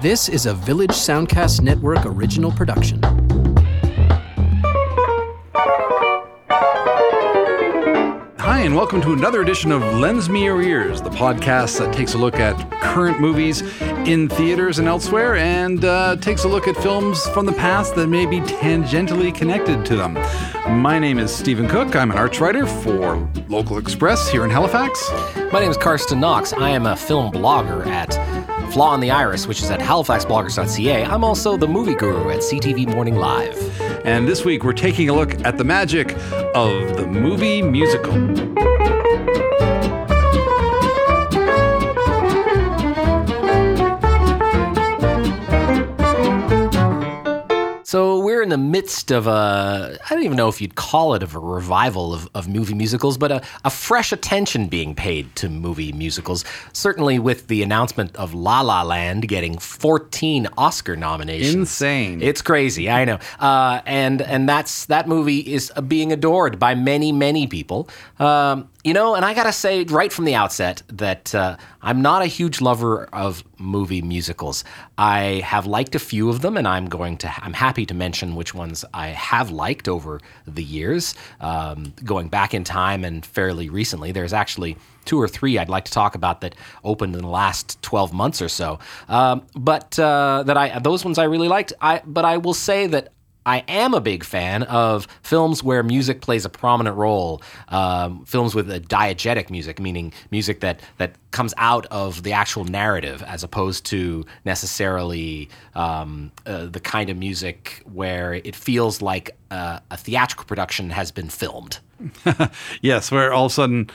This is a Village Soundcast Network original production. Hi, and welcome to another edition of Lends Me Your Ears, the podcast that takes a look at current movies in theaters and elsewhere and uh, takes a look at films from the past that may be tangentially connected to them. My name is Stephen Cooke. I'm an arts writer for Local Xpress here in Halifax. My name is Carsten Knox. I am a film blogger at Flaw in the Iris, which is at halifaxbloggers.ca. I'm also the movie guru at CTV Morning Live. And this week we're taking a look at the magic of the movie musical. In the midst of a, I don't even know if you'd call it of a revival of, of movie musicals, but a, a fresh attention being paid to movie musicals. Certainly with the announcement of La La Land getting 14 Oscar nominations. Insane. It's crazy, I know. Uh, and and that's that movie is being adored by many, many people. Um, you know, and I gotta say right from the outset that uh, I'm not a huge lover of movie musicals. I have liked a few of them, and I'm going to I'm happy to mention which ones I have liked over the years, um, going back in time and fairly recently. There's actually two or three I'd like to talk about that opened in the last 12 months or so. Um, but uh, that I those ones I really liked. I but I will say that I am a big fan of films where music plays a prominent role. Um, films with a diegetic music, meaning music that that comes out of the actual narrative, as opposed to necessarily um, uh, the kind of music where it feels like uh, a theatrical production has been filmed. yes, where all of a sudden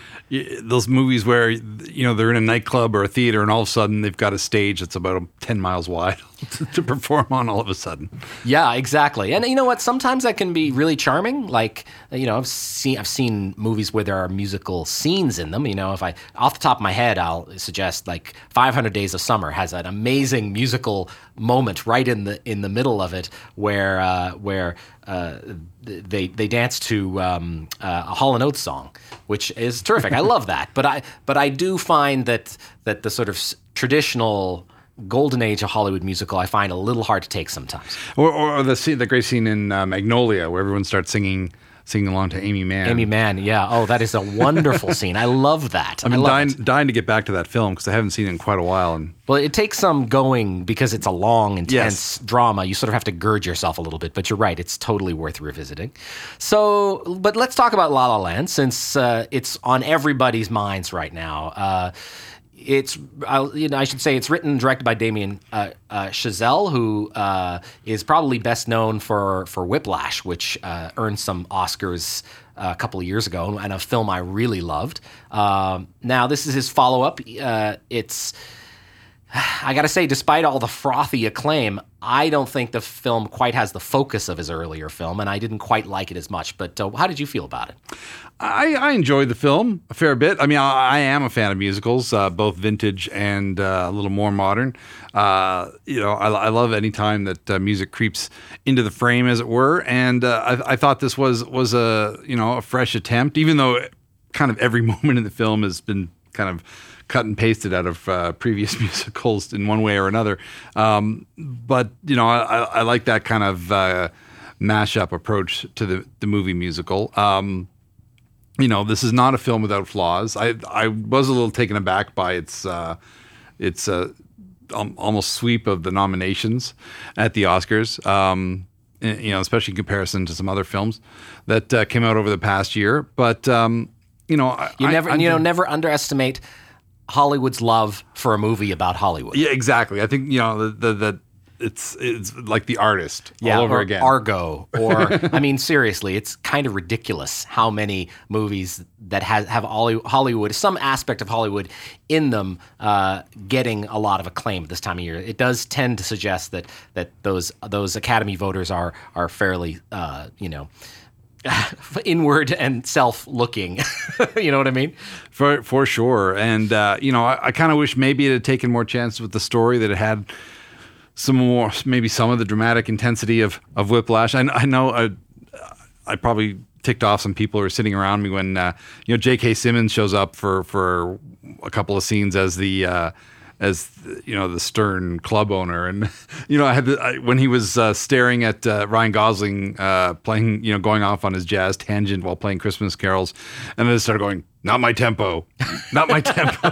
those movies where you know they're in a nightclub or a theater, and all of a sudden they've got a stage that's about ten miles wide to perform on. All of a sudden, Yeah, exactly. And you know what? Sometimes that can be really charming. Like you know, I've seen I've seen movies where there are musical scenes in them. You know, if I off the top of my head, I'll suggest like 500 Days of Summer has an amazing musical moment right in the in the middle of it where uh, where uh, they they dance to um, uh, a Hall and Oates song, which is terrific. I love that. But I but I do find that that the sort of s- traditional golden age of Hollywood musical I find a little hard to take sometimes. or, or the scene, the great scene in uh, Magnolia where everyone starts singing singing along to Aimee Mann. Aimee Mann, yeah. Oh, that is a wonderful scene. I love that. I'm dying, it. dying to get back to that film because I haven't seen it in quite a while. And Well, it takes some going because it's a long, intense Yes. drama. You sort of have to gird yourself a little bit, but you're right. It's totally worth revisiting. So, but let's talk about La La Land since uh, it's on everybody's minds right now. Uh, it's, I'll- you know, I should say it's written and directed by Damien uh, uh, Chazelle, who uh, is probably best known for for Whiplash, which uh, earned some Oscars uh, a couple of years ago, and a film I really loved. Um, now, this is his follow up. Uh, it's I gotta say, despite all the frothy acclaim, I don't think the film quite has the focus of his earlier film, and I didn't quite like it as much. But uh, how did you feel about it? I, I enjoyed the film a fair bit. I mean, I, I am a fan of musicals, uh, both vintage and uh, a little more modern. Uh, you know, I, I love any time that uh, music creeps into the frame, as it were. And uh, I, I thought this was was a you know a fresh attempt, even though kind of every moment in the film has been kind of cut and pasted out of uh, previous musicals in one way or another. Um, but you know, I, I, like that kind of uh, mashup approach to the the movie musical. Um, you know, this is not a film without flaws. I I was a little taken aback by its uh, its uh, almost sweep of the nominations at the Oscars. Um, eh, you know, especially in comparison to some other films that uh, came out over the past year. But um, you know, I, You never, I you know, never underestimate Hollywood's love for a movie about Hollywood. Yeah, exactly. I think you know the the, the it's it's like the artist Yeah, all over again. Argo, or I mean, seriously, it's kind of ridiculous how many movies that has have Hollywood, some aspect of Hollywood in them, uh, getting a lot of acclaim at this time of year. It does tend to suggest that that those those Academy voters are are fairly, uh, you know. inward and self-looking you know what i mean for for sure. And uh, you know, I, I kind of wish maybe it had taken more chances with the story that it had some more, maybe some of the dramatic intensity of of Whiplash. I, I know I, I probably ticked off some people who are sitting around me when uh, you know J.K. Simmons shows up for for a couple of scenes as the uh, as you know the stern club owner, and you know I had the, I, when he was uh, staring at uh, Ryan Gosling uh, playing, you know, going off on his jazz tangent while playing Christmas carols, and then it started going, "Not my tempo, not my tempo."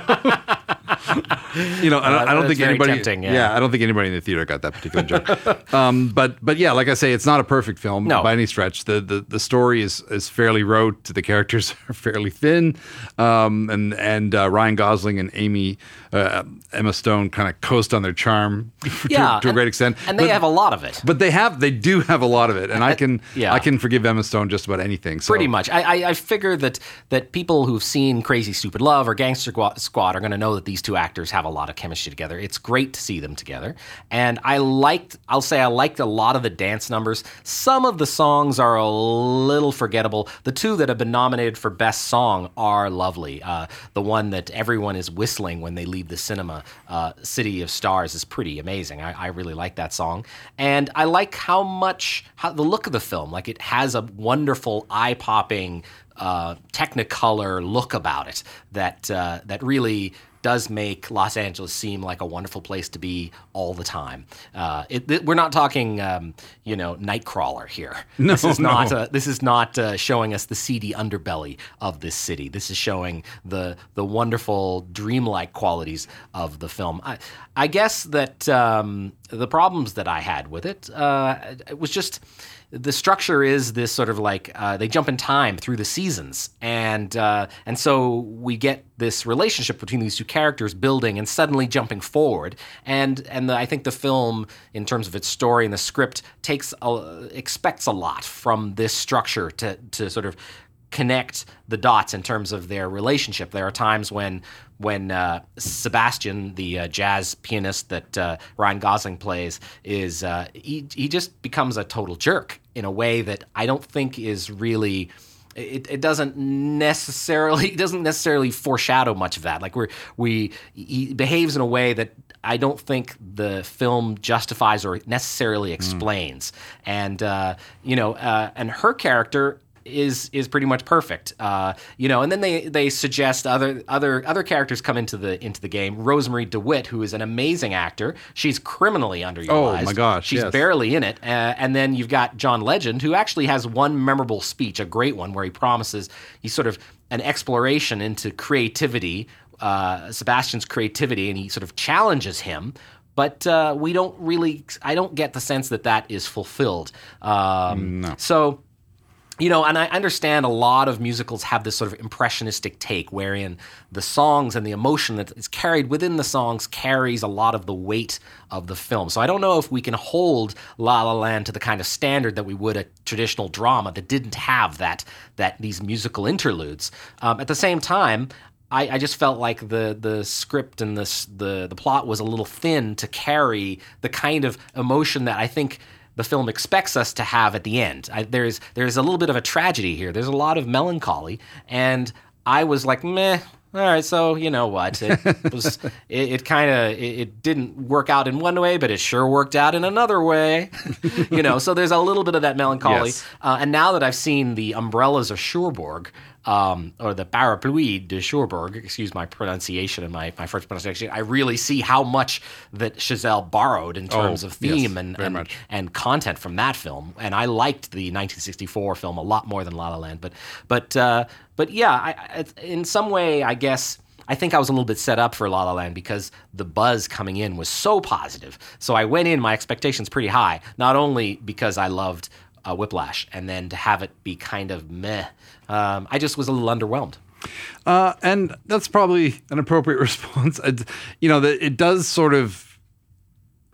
You know, I don't, I don't think anybody. tempting, yeah. I don't think anybody in the theater got that particular joke. um, but but yeah, like I say, it's not a perfect film No. by any stretch. The, the the story is is fairly rote. The characters are fairly thin, um, and and uh, Ryan Gosling and Amy uh, Emma Stone kind of coast on their charm to, Yeah, to a and- great extent. and they have a lot of it. but they have they do have a lot of it, and I can yeah. I can forgive Emma Stone just about anything. So. Pretty much. I, I, I figure that that people who've seen Crazy Stupid Love or Gangster Squad, Squad are going to know that these two actors have a lot of chemistry together. It's great to see them together, and I liked. I'll say I liked a lot of the dance numbers. Some of the songs are a little forgettable. The two that have been nominated for best song are lovely. Uh, the one that everyone is whistling when they leave the cinema, uh, "City of Stars," is pretty amazing. I, I really like that song, and I like how much how the look of the film. Like it has a wonderful, eye popping, uh, Technicolor look about it that uh, that really does make Los Angeles seem like a wonderful place to be all the time. Uh, it, th- we're not talking, um, you know, Nightcrawler here. No, this is not. Uh, this is not uh, showing us the seedy underbelly of this city. This is showing the the wonderful dreamlike qualities of the film. I, I guess that um, the problems that I had with it, uh, it was just the structure is this sort of like uh, they jump in time through the seasons, and uh, and so we get this relationship between these two characters building and suddenly jumping forward, and and the, I think the film, in terms of its story and the script, takes a, expects a lot from this structure to to sort of connect the dots in terms of their relationship. There are times when when uh, Sebastian, the uh, jazz pianist that uh, Ryan Gosling plays, is uh, he he just becomes a total jerk in a way that I don't think is really. It, it doesn't necessarily it doesn't necessarily foreshadow much of that. Like we're we he behaves in a way that I don't think the film justifies or necessarily explains. And uh, you know, uh, and her character is is pretty much perfect. Uh, you know, and then they they suggest other other other characters come into the into the game. Rosemarie DeWitt, who is an amazing actor, she's criminally underutilized. Oh, my gosh, she's yes. barely in it. Uh, and then you've got John Legend, who actually has one memorable speech, a great one, where he promises he's sort of an exploration into creativity, uh, Sebastian's creativity, and he sort of challenges him. But uh, we don't really, I don't get the sense that that is fulfilled. Um, So you know, and I understand a lot of musicals have this sort of impressionistic take wherein the songs and the emotion that is carried within the songs carries a lot of the weight of the film. So I don't know if we can hold La La Land to the kind of standard that we would a traditional drama that didn't have that that these musical interludes. Um, at the same time, I, I just felt like the the script and this the the plot was a little thin to carry the kind of emotion that I think the film expects us to have at the end. I, there's there's a little bit of a tragedy here. There's a lot of melancholy, and I was like, meh. All right, so you know what? It was it, it kind of it, it didn't work out in one way, but it sure worked out in another way. you know, so there's a little bit of that melancholy. Yes. Uh, and now that I've seen the umbrellas of Cherbourg, um, or the parapluie de Cherbourg, excuse my pronunciation and my, my French pronunciation, I really see how much that Chazelle borrowed in terms Oh, of theme yes, and, and, and content from that film. And I liked the 1964 film a lot more than La La Land. But but uh, but yeah, I, I, in some way, I guess. I think I was a little bit set up for La La Land because the buzz coming in was so positive. So I went in, my expectations pretty high, not only because I loved uh, Whiplash, and then to have it be kind of meh, um, I just was a little underwhelmed. Uh, and that's probably an appropriate response. It, you know, it does sort of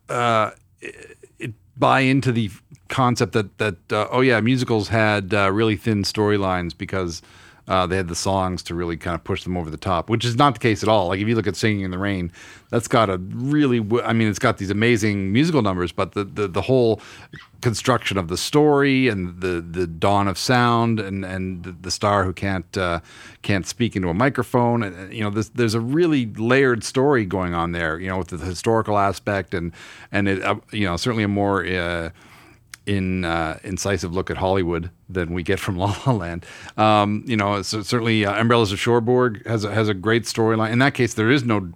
uh, it, it buy into the concept that that uh, oh yeah, musicals had uh, really thin storylines because uh, they had the songs to really kind of push them over the top, which is not the case at all. Like if you look at Singing in the Rain, that's got a really, w- I mean, it's got these amazing musical numbers, but the the, the whole construction of the story and the the dawn of sound and and the, star who can't uh, can't speak into a microphone, and, you know, there's there's a really layered story going on there, you know, with the historical aspect and and it, uh, you know, certainly a more uh, in uh, incisive look at Hollywood than we get from La La Land. Um, you know, so certainly uh, Umbrellas of Cherbourg has a, has a great storyline. In that case, there is no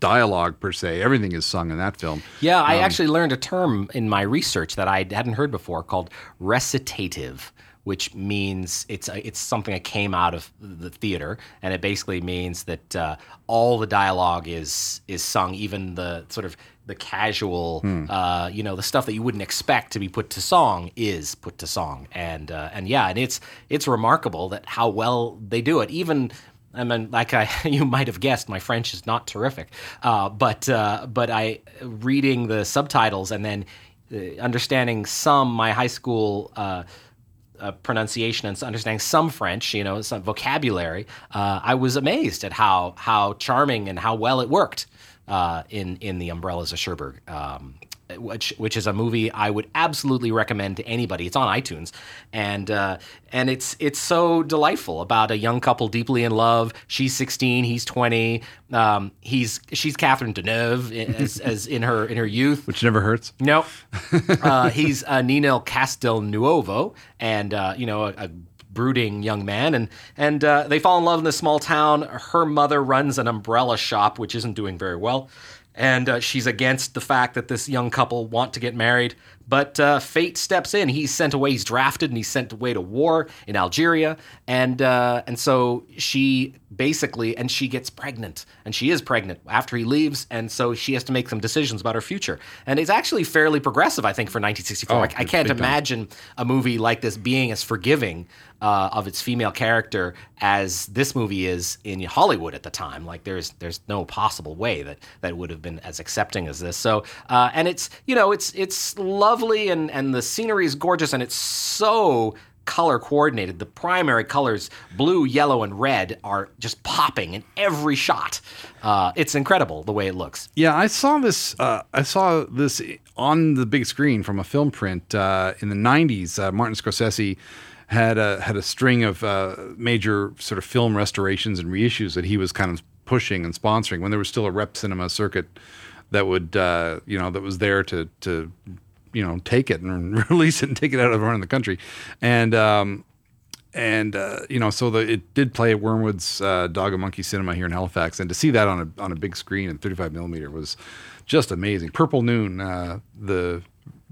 dialogue per se. Everything is sung in that film. Yeah, I actually learned a term in my research that I hadn't heard before called recitative, which means it's a, it's something that came out of the theater, and it basically means that uh, all the dialogue is is sung, even the sort of the casual, uh, you know, the stuff that you wouldn't expect to be put to song is put to song, and uh, and yeah, and it's it's remarkable that how well they do it, even. I mean, like I, you might have guessed, my French is not terrific, uh, but uh, but I reading the subtitles and then uh, understanding some my high school uh, uh, pronunciation and understanding some French, you know, some vocabulary, uh, I was amazed at how how charming and how well it worked uh, in in the Umbrellas of Cherbourg. Um, which which is a movie I would absolutely recommend to anybody. It's on iTunes, and uh, and it's it's so delightful about a young couple deeply in love. She's 16, he's 20. Um, he's she's Catherine Deneuve as, as in her in her youth. Which never hurts. No, uh, he's uh, Nino Castelnuovo, and uh, you know a, a brooding young man, and and uh, they fall in love in this small town. Her mother runs an umbrella shop, which isn't doing very well, and uh, she's against the fact that this young couple want to get married. But uh, fate steps in. He's sent away. He's drafted, and he's sent away to war in Algeria, and uh, and so she basically, and she gets pregnant, and she is pregnant after he leaves, and so she has to make some decisions about her future. And it's actually fairly progressive, I think, for 1964. Oh, I, I can't big time. imagine a movie like this being as forgiving uh, of its female character as this movie is in Hollywood at the time. Like there's there's no possible way that that would have been as accepting as this. So uh, and it's you know it's it's lovely and and the scenery is gorgeous and it's so color coordinated. The primary colors, blue, yellow, and red, are just popping in every shot. Uh, it's incredible the way it looks. Yeah, I saw this. Uh, I saw this on the big screen from a film print uh, in the '90s. Uh, Martin Scorsese had a had a string of uh, major sort of film restorations and reissues that he was kind of pushing and sponsoring when there was still a rep cinema circuit that would uh, you know that was there to to you know take it and release it and take it out of around the country, and um, and uh, you know, so the, it did play at Wormwood's uh, Dog and Monkey Cinema here in Halifax, and to see that on a on a big screen in 35 millimeter was just amazing. Purple Noon, uh, the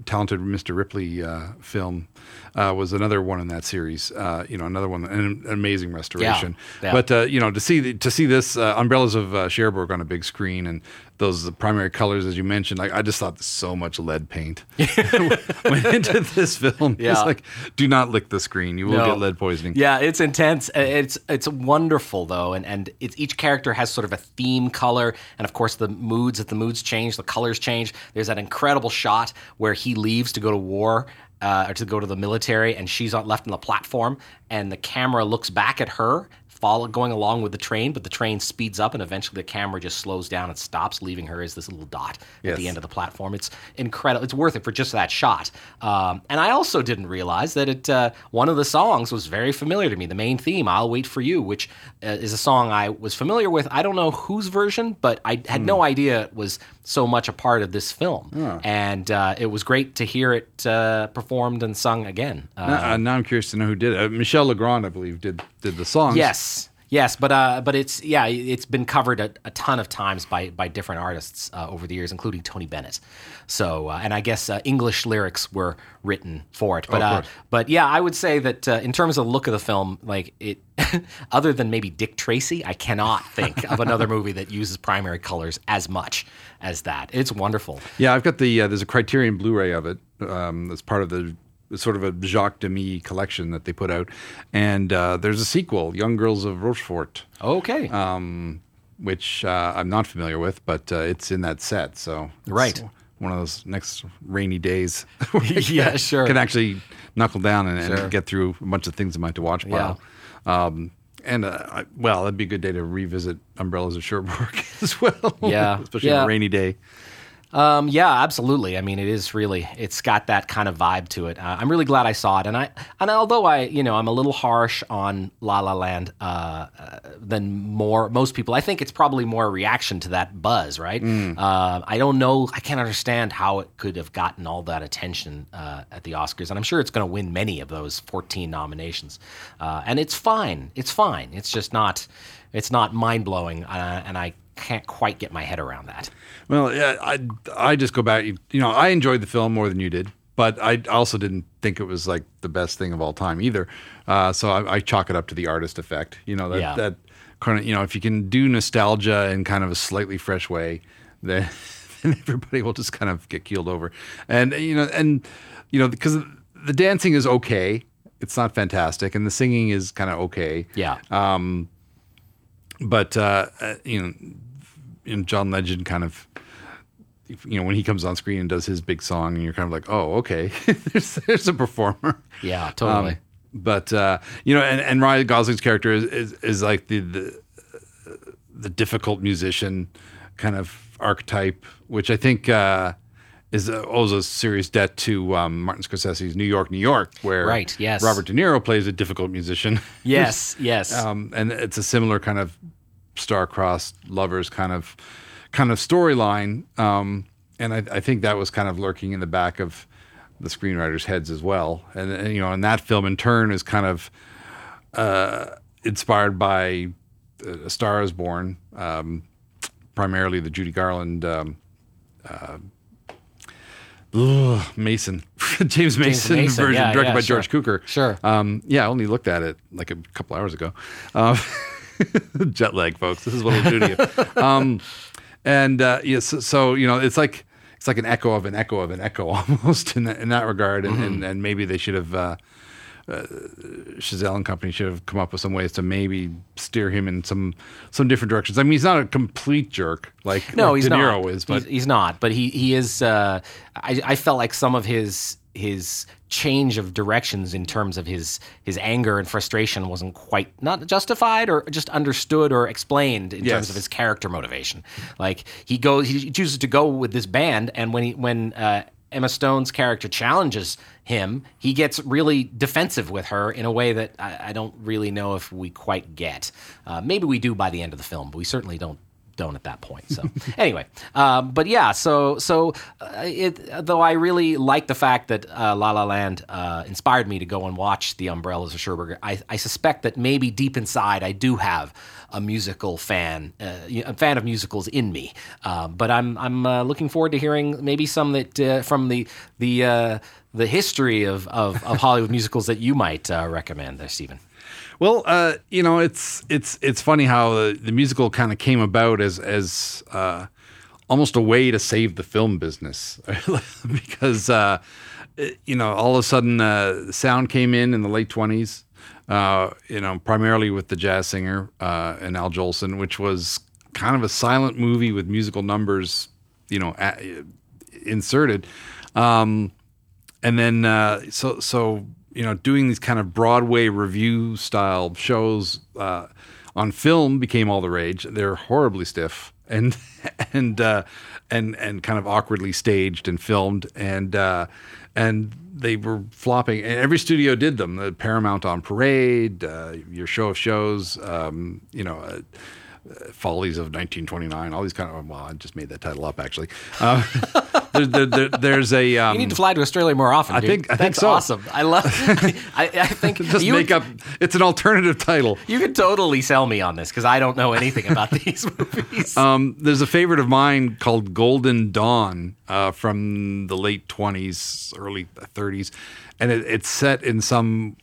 talented Mr. Ripley uh, film, uh, was another one in that series. Uh, you know, another one, an, amazing restoration. Yeah. But uh, you know, to see the, to see this uh, Umbrellas of uh, Cherbourg on a big screen and those primary colors, as you mentioned, like I just thought so much lead paint went into this film. Yeah. It's like, do not lick the screen; you will No. get lead poisoning. Yeah, it's intense. Uh, It's it's wonderful though, and and it's each character has sort of a theme color, and of course the moods. As the moods change, the colors change. There's that incredible shot where he leaves to go to war. Uh, or to go to the military, and she's left on the platform, and the camera looks back at her, follow, going along with the train, but the train speeds up, and eventually the camera just slows down and stops, leaving her as this little dot at the end of the platform. It's incredible. It's worth it for just that shot. Um, and I also didn't realize that it uh, one of the songs was very familiar to me. The main theme, "I'll Wait for You," which uh, is a song I was familiar with. I don't know whose version, but I had no idea it was so much a part of this film. And uh, it was great to hear it uh, performed and sung again. Uh, Now, uh, now I'm curious to know who did it. Uh, Michel Legrand, I believe, did did the songs. Yes, yes, but uh, but it's yeah, it's been covered a, a ton of times by by different artists uh, over the years, including Tony Bennett. So, uh, and I guess uh, English lyrics were written for it. But Oh, uh, but yeah, I would say that uh, in terms of the look of the film, like it, other than maybe Dick Tracy, I cannot think of another movie that uses primary colors as much as that. It's wonderful. Yeah, I've got the uh, there's a Criterion Blu-ray of it. Um, that's part of the sort of a Jacques Demy collection that they put out, and uh, there's a sequel, Young Girls of Rochefort, Okay, um, which uh, I'm not familiar with, but uh, it's in that set. So Right. one of those next rainy days. where Yeah, can- sure. Can actually knuckle down and, and get through a bunch of things in my to watch pile. Um, and uh, I, well, that'd be a good day to revisit Umbrellas of Cherbourg as well. Yeah, especially on yeah. a rainy day. Um, yeah, absolutely. I mean, it is really, it's got that kind of vibe to it. Uh, I'm really glad I saw it. And I, and although I, you know, I'm a little harsh on La La Land, uh, uh, than more, most people, I think it's probably more a reaction to that buzz, right? Uh, I don't know. I can't understand how it could have gotten all that attention, uh, at the Oscars. And I'm sure it's going to win many of those 14 nominations. Uh, and it's fine. It's fine. It's just not, it's not mind blowing. Uh, and I, can't quite get my head around that. Well, yeah, I I just go back. You know, I enjoyed the film more than you did, but I also didn't think it was like the best thing of all time either. Uh, so I, I chalk it up to the artist effect. You know that Yeah. that kind of you know if you can do nostalgia in kind of a slightly fresh way, then, then everybody will just kind of get keeled over. And you know, and you know because the dancing is okay. It's not fantastic, and the singing is kind of okay Yeah. but uh, uh, you know, in John Legend kind of, you know, when he comes on screen and does his big song, and you're kind of like, oh, okay, there's, there's a performer. yeah, totally. Um, but uh, you know, and, and Ryan Gosling's character is, is, is like the, the the difficult musician kind of archetype, which I think uh, is uh, owes a serious debt to um, Martin Scorsese's New York, New York, where Right, yes. Robert De Niro plays a difficult musician. yes, yes. um, and it's a similar kind of star-crossed lovers kind of kind of storyline. Um, and I, I think that was kind of lurking in the back of the screenwriters' heads as well. And, and you know, and that film in turn is kind of uh, inspired by uh, A Star Is Born, um, primarily the Judy Garland. Um, uh, ugh, Mason, James Mason, Mason, version, yeah, directed yeah, by sure. George Cukor. Sure. Um, yeah, I only looked at it like a couple hours ago. Um, jet lag, folks. This is what it'll do to you. Um, and uh, yeah, so, so you know, it's like it's like an echo of an echo of an echo almost in that, in that regard. And, and and maybe they should have. Uh, uh, Chazelle and company should have come up with some ways to maybe steer him in some some different directions. I mean, he's not a complete jerk like, no, like he's De Niro not. is, but he's, he's not. But he he is. Uh, I I felt like some of his his change of directions in terms of his his anger and frustration wasn't quite not justified or just understood or explained in Yes. terms of his character motivation. Like he goes, he chooses to go with this band, and when he when uh, Emma Stone's character challenges him, he gets really defensive with her in a way that I, I don't really know if we quite get. Uh, maybe we do by the end of the film, but we certainly don't don't at that point. So anyway, um, but yeah, so so uh, it, though I really like the fact that uh, La La Land uh, inspired me to go and watch The Umbrellas of Cherbourg, I, I suspect that maybe deep inside I do have a musical fan, uh, a fan of musicals in me. Uh, but I'm I'm uh, looking forward to hearing maybe some that uh, from the the the history of, of, of Hollywood musicals that you might recommend there, Stephen. Well, uh, you know, it's it's it's funny how the, the musical kind of came about as as uh, almost a way to save the film business because uh, you know all of a sudden uh, sound came in in the late twenties. Uh, you know, primarily with the jazz singer uh, and Al Jolson, which was kind of a silent movie with musical numbers, you know, a- inserted. Um, and then uh, so so you know doing these kind of Broadway revue style shows uh, on film became all the rage. They're horribly stiff and and uh, and and kind of awkwardly staged and filmed and uh, and they were flopping. And every studio did them. The Paramount on Parade, uh, your show of shows, um, you know. Uh, Follies of 1929, all these kind of. Well, I just made that title up actually. Uh, there, there, there, there's a. Um, You need to fly to Australia more often. I dude. think- I think That's so. awesome. I love. I, I think just you, make up. It's an alternative title. You could totally sell me on this because I don't know anything about these movies. Um, there's a favorite of mine called Golden Dawn uh, from the late 20s, early 30s, and it, it's set in some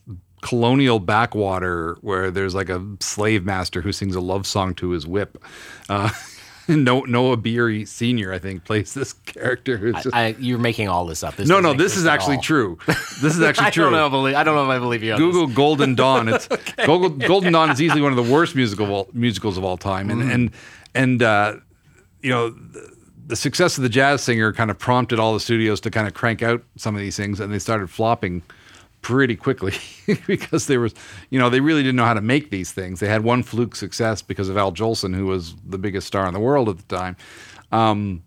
colonial backwater where there's like a slave master who sings a love song to his whip. Uh, no, Noah Beery Senior, I think, plays this character. Who's just, I, you're making all this up. This no, no, this is actually all. true. This is actually I true. don't know. Believe, I don't know if I believe you. Google This. Golden Dawn. It's Google, Golden Dawn is easily one of the worst musical musicals of all time, and and and uh, you know the, the success of the Jazz Singer kind of prompted all the studios to kind of crank out some of these things, and they started flopping pretty quickly because they were, you know, they really didn't know how to make these things. They had one fluke success because of Al Jolson, who was the biggest star in the world at the time. Um,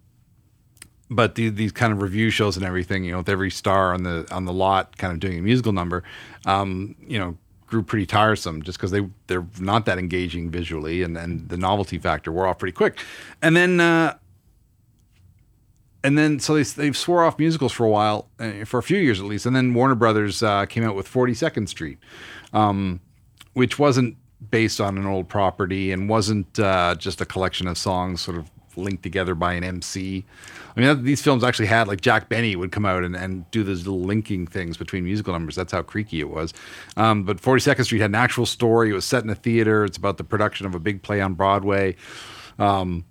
but the, these kind of revue shows and everything, you know, with every star on the on the lot kind of doing a musical number, um, you know, grew pretty tiresome just because they they're not that engaging visually, and and the novelty factor wore off pretty quick, and then. Uh, and then, so they they swore off musicals for a while, uh, for a few years at least, and then Warner Brothers uh, came out with Forty Second Street, um, which wasn't based on an old property and wasn't uh, just a collection of songs sort of linked together by an MC. I mean, these films actually had like Jack Benny would come out and, and do those little linking things between musical numbers. That's how creaky it was. Um, but 42nd Street had an actual story. It was set in a theater. It's about the production of a big play on Broadway. Um,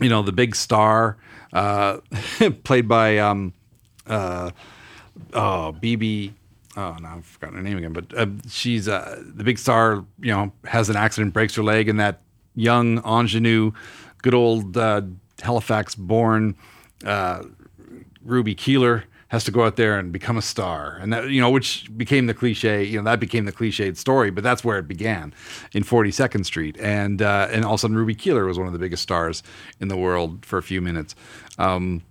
you know, the big star, uh, played by um, uh, oh, Bebe. Oh, no, I've forgotten her name again. But uh, she's uh, the big star. You know, has an accident, breaks her leg, and that young ingenue, good old uh, Halifax-born uh, Ruby Keeler has to go out there and become a star, and that you know, which became the cliche. You know, that became the cliched story, but that's where it began in 42nd Street, and uh, and all of a sudden Ruby Keeler was one of the biggest stars in the world for a few minutes. Um,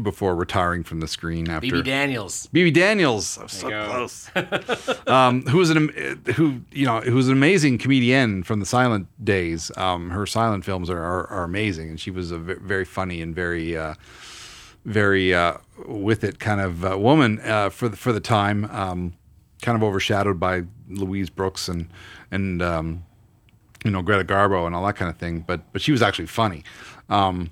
before retiring from the screen after Bebe Daniels. Bebe Daniels, I was so go. close. um, who was an who you know who was an amazing comedian from the silent days. Um, her silent films are, are, are amazing, and she was a very funny and very uh, very uh, with it kind of uh, woman uh, for the, for the time. Um, kind of overshadowed by Louise Brooks and and um, you know Greta Garbo and all that kind of thing. But but she was actually funny. Um,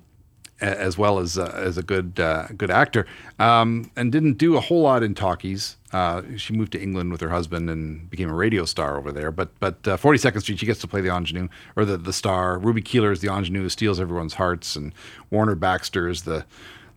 as well as uh, as a good uh, good actor, um, and didn't do a whole lot in talkies. Uh, she moved to England with her husband and became a radio star over there. But but uh, Forty Second Street, she gets to play the ingenue or the the star. Ruby Keeler is the ingenue who steals everyone's hearts, and Warner Baxter is the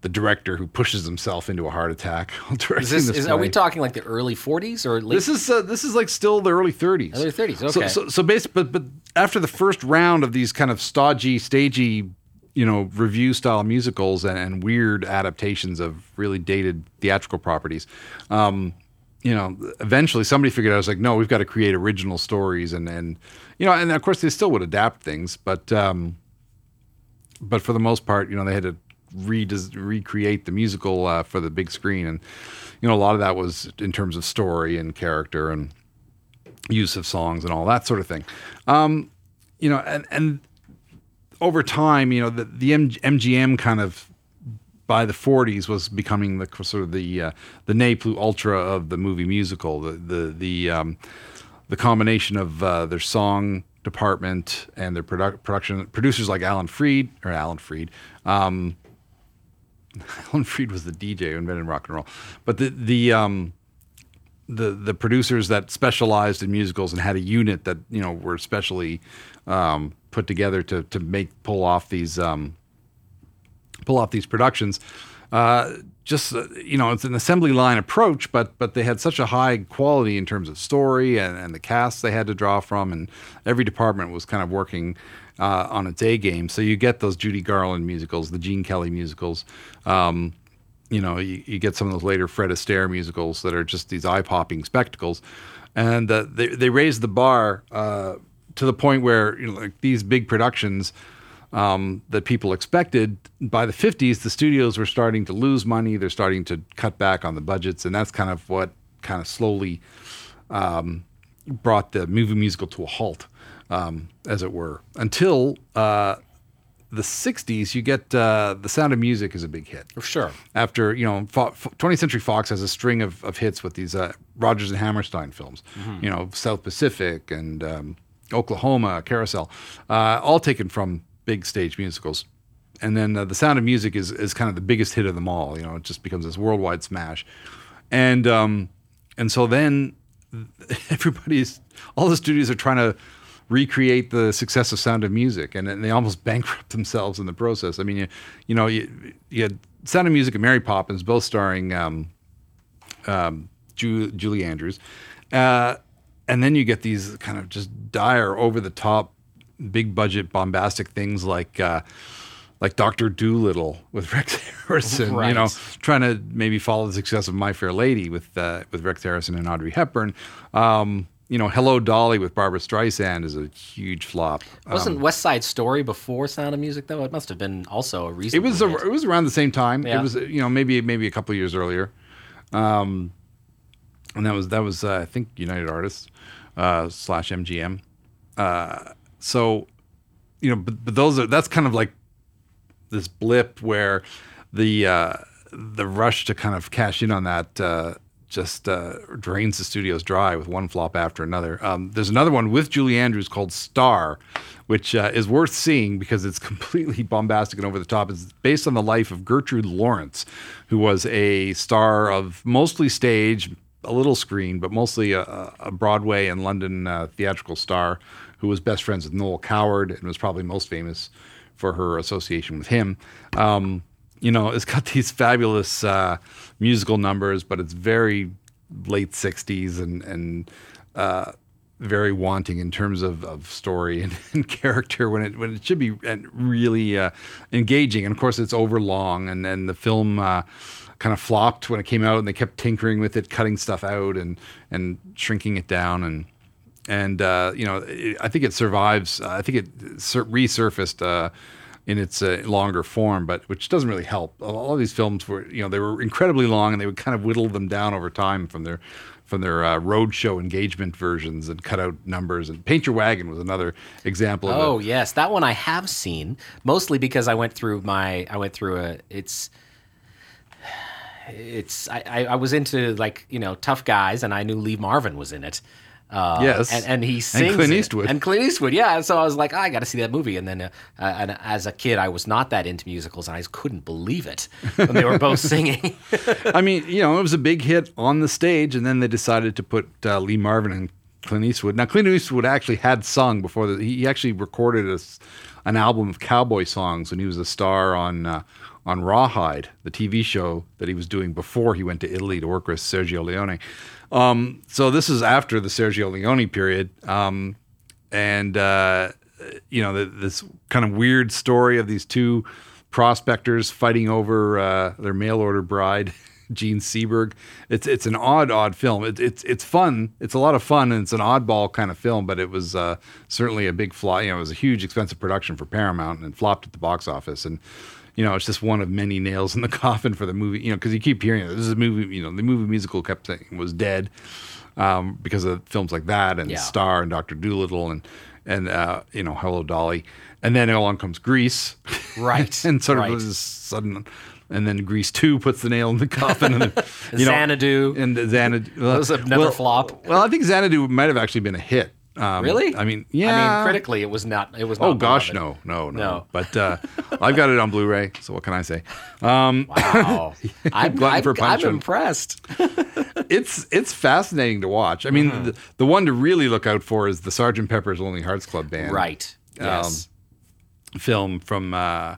the director who pushes himself into a heart attack while directing Is this, this is, are we talking like the early 40s or late? This is uh, this is like still the early 30s. Early 30s, So okay. so, so basically, but but after the first round of these kind of stodgy, stagey, you know, revue style musicals and, and weird adaptations of really dated theatrical properties, um, you know, eventually somebody figured out, I was like, no, we've got to create original stories, and and you know, and of course they still would adapt things, but um, but for the most part, you know, they had to re- recreate the musical uh, for the big screen, and you know, a lot of that was in terms of story and character and use of songs and all that sort of thing. Um, you know, and and over time, you know, the the MGM kind of by the 40s was becoming the sort of the uh, the ne plus ultra of the movie musical. The the the um, the combination of uh, their song department and their produc- production producers like Alan Freed or Alan Freed. Um, Alan Freed was the DJ who invented rock and roll, but the the um, the the producers that specialized in musicals and had a unit that you know were specially um, put together to to make pull off these um, pull off these productions. Uh, just uh, you know, it's an assembly line approach, but but they had such a high quality in terms of story and, and the cast they had to draw from, and every department was kind of working uh, on a day game. So you get those Judy Garland musicals, the Gene Kelly musicals. Um, you know, you, you get some of those later Fred Astaire musicals that are just these eye popping spectacles, and uh, they they raised the bar uh, to the point where you know, like these big productions um, that people expected. By the 50s, the studios were starting to lose money. They're starting to cut back on the budgets, and that's kind of what kind of slowly um, brought the movie musical to a halt, um, as it were, until uh, the 60s. You get uh, The Sound of Music is a big hit Sure. after you know Fo- Fo- 20th Century Fox has a string of, of hits with these uh, Rodgers and Hammerstein films, you know South Pacific and um, Oklahoma Carousel, uh, all taken from big stage musicals. And then uh, the Sound of Music is is kind of the biggest hit of them all. You know, it just becomes this worldwide smash, and um, and so then everybody's all the studios are trying to recreate the success of Sound of Music, and, and they almost bankrupt themselves in the process. I mean, you, you know, you, you had Sound of Music and Mary Poppins both starring um, um, Ju- Julie Andrews, uh, and then you get these kind of just dire, over the top, big budget, bombastic things like. Uh, like Doctor Dolittle with Rex Harrison, you know, trying to maybe follow the success of My Fair Lady with uh, with Rex Harrison and Audrey Hepburn. Um, you know, Hello Dolly with Barbara Streisand is a huge flop. Wasn't West Side Story before Sound of Music though? It must have been also a reason. It was a, it was around the same time. Yeah. It was you know maybe maybe a couple of years earlier, um, and that was that was uh, I think United Artists uh, slash MGM. Uh, so you know, but, but those are that's kind of like this blip where the uh, the rush to kind of cash in on that uh, just uh, drains the studios dry with one flop after another. Um, there's another one with Julie Andrews called Star, which uh, is worth seeing because it's completely bombastic and over the top. It's based on the life of Gertrude Lawrence, who was a star of mostly stage, a little screen, but mostly a, a Broadway and London uh, theatrical star who was best friends with Noel Coward and was probably most famous for her association with him. Um, you know, it's got these fabulous uh, musical numbers, but it's very late '60s and and uh, very wanting in terms of, of story and, and, character when it when it should be really uh, engaging. And of course, it's over long, and then the film uh, kind of flopped when it came out, and they kept tinkering with it, cutting stuff out and and shrinking it down and. And uh, you know, it, I think it survives. I think it resurfaced uh, in its uh, longer form, but which doesn't really help. All these films were, you know, they were incredibly long, and they would kind of whittle them down over time from their from their uh, roadshow engagement versions and cut out numbers. And Paint Your Wagon was another example. of Oh yes, that one I have seen mostly because I went through my I went through a it's it's I, I was into like you know tough guys and I knew Lee Marvin was in it uh, yes, and, and he sings and Clint Eastwood it. and Clint Eastwood. Yeah, so I was like, oh, I got to see that movie. And then, uh, uh, and as a kid, I was not that into musicals, and I couldn't believe it when they were both singing. I mean, you know, it was a big hit on the stage, and then they decided to put uh, Lee Marvin and Clint Eastwood. Now, Clint Eastwood actually had sung before. The, he actually recorded a, an album of cowboy songs when he was a star on uh, on Rawhide, the TV show that he was doing before he went to Italy to work with Sergio Leone. Um, so this is after the Sergio Leone period, um, and uh, you know the, this kind of weird story of these two prospectors fighting over uh, their mail order bride. Jean Seberg. It's it's an odd, odd film. It, it's it's fun. It's a lot of fun, and it's an oddball kind of film. But it was uh, certainly a big fly. You know, it was a huge, expensive production for Paramount, and flopped at the box office. And you know, it's just one of many nails in the coffin for the movie. You know, because you keep hearing this is a movie. You know, the movie musical kept saying was dead um, because of films like that and yeah. Star and Doctor Dolittle and and uh, you know Hello Dolly, and then along comes Grease, right? and sort right. of this sudden. And then Grease Two puts the nail in the coffin, and you know, Xanadu and Xanadu. Those have never well, flop. Well, I think Xanadu might have actually been a hit. Um, really? I mean, yeah. I mean, critically, it was not. It was. Not oh gosh, no, no, no, No. But uh, I've got it on Blu-ray, so what can I say? Um, Wow, I'm, glutton I'm, I'm impressed. it's it's fascinating to watch. I mean, Mm-hmm. the, the one to really look out for is the Sergeant Pepper's Lonely Hearts Club Band right. Yes. film from uh,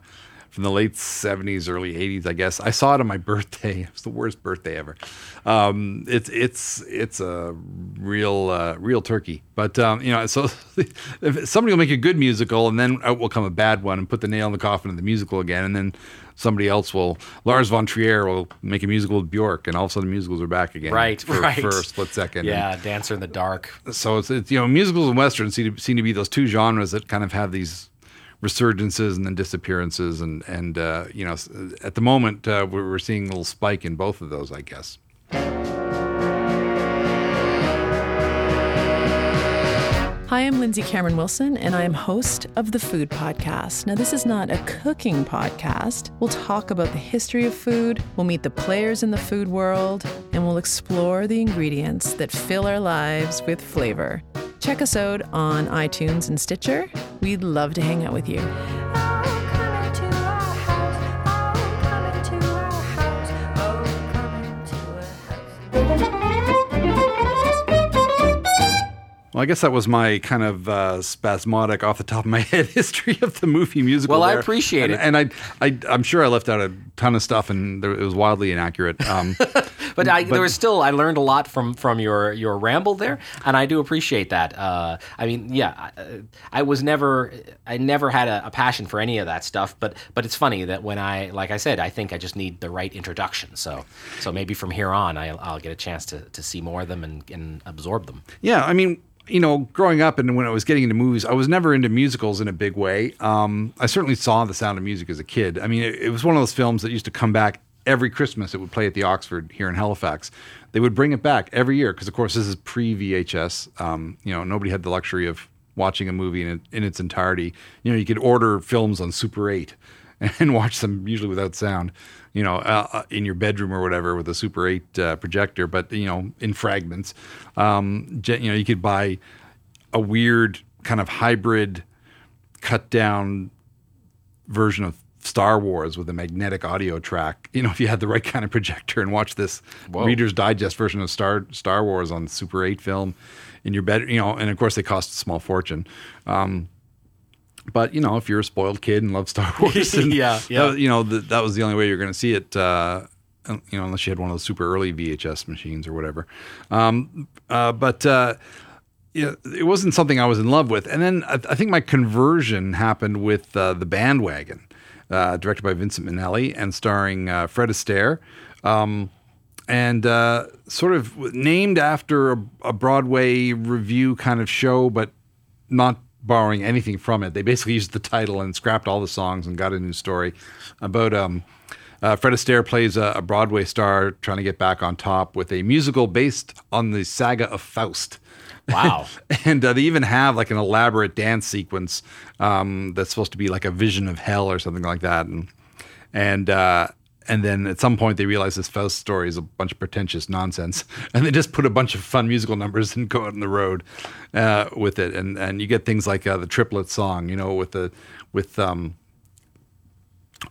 from the late seventies, early eighties. I guess I saw it on my birthday. It was the worst birthday ever. Um, it's it's it's a real uh, real turkey. But um, you know, so if somebody will make a good musical, and then out will come a bad one and put the nail in the coffin of the musical again, and then somebody else will Lars von Trier will make a musical with Bjork, and all of a sudden musicals are back again, Right, For, right. for a split second. yeah, Dancer in the Dark. so it's, it's you know musicals and westerns seem to, seem to be those two genres that kind of have these resurgences and then disappearances and and uh, you know at the moment uh, we're, seeing a little spike in both of those I guess. Hi, I'm Lindsay Cameron Wilson, and I am host of the Food Podcast. Now, this is not a cooking podcast. We'll talk about the history of food, we'll meet the players in the food world, and we'll explore the ingredients that fill our lives with flavor. Check us out on iTunes and Stitcher. We'd love to hang out with you. Well, I guess that was my kind of uh, spasmodic, off the top of my head history of the movie musical. Well, I appreciate and, it. and I, I, I'm sure I left out a ton of stuff, and there, it was wildly inaccurate. Um, But, I, there was still I learned a lot from from your your ramble there, and I do appreciate that. Uh, I mean, yeah, I, I was never I never had a, a passion for any of that stuff, but but it's funny that when I like I said, I think I just need the right introduction. So so maybe from here on, I, I'll get a chance to to see more of them and, and absorb them. Yeah, I mean, you know, growing up and when I was getting into movies, I was never into musicals in a big way. Um, I certainly saw The Sound of Music as a kid. I mean, it, it was one of those films that used to come back every Christmas. It would play at the Oxford here in Halifax. They would bring it back every year because, of course, this is pre VHS. Um, you know, nobody had the luxury of watching a movie in, in its entirety. You know, you could order films on Super 8 and watch them usually without sound. You know, uh, uh, in your bedroom or whatever with a Super 8 uh, projector, but you know, in fragments. Um, you know, you could buy a weird kind of hybrid cut down version of Star Wars with a magnetic audio track. You know, if you had the right kind of projector and watch this Reader's Digest version of Star Star Wars on Super 8 film in your bed, you know, and of course they cost a small fortune. Um, but you know, if you're a spoiled kid and love Star Wars, and Yeah, yeah. that- you know th- that was the only way you're going to see it. Uh, you know, unless you had one of those super early VHS machines or whatever. Um, uh, but uh, it wasn't something I was in love with. And then I, I think my conversion happened with uh, the Bandwagon, uh, directed by Vincent Minnelli and starring uh, Fred Astaire. Um, and uh, sort of named after a, a Broadway revue kind of show, but not borrowing anything from it. They basically used the title and scrapped all the songs and got a new story about um, uh, Fred Astaire plays a, a Broadway star trying to get back on top with a musical based on the saga of Faust. Wow. and uh, they even have like an elaborate dance sequence um, that's supposed to be like a vision of hell or something like that. And and uh, and then at some point they realize this Faust story is a bunch of pretentious nonsense, and they just put a bunch of fun musical numbers and go out on the road uh, with it. And and you get things like uh, the triplet song, you know, with the with um,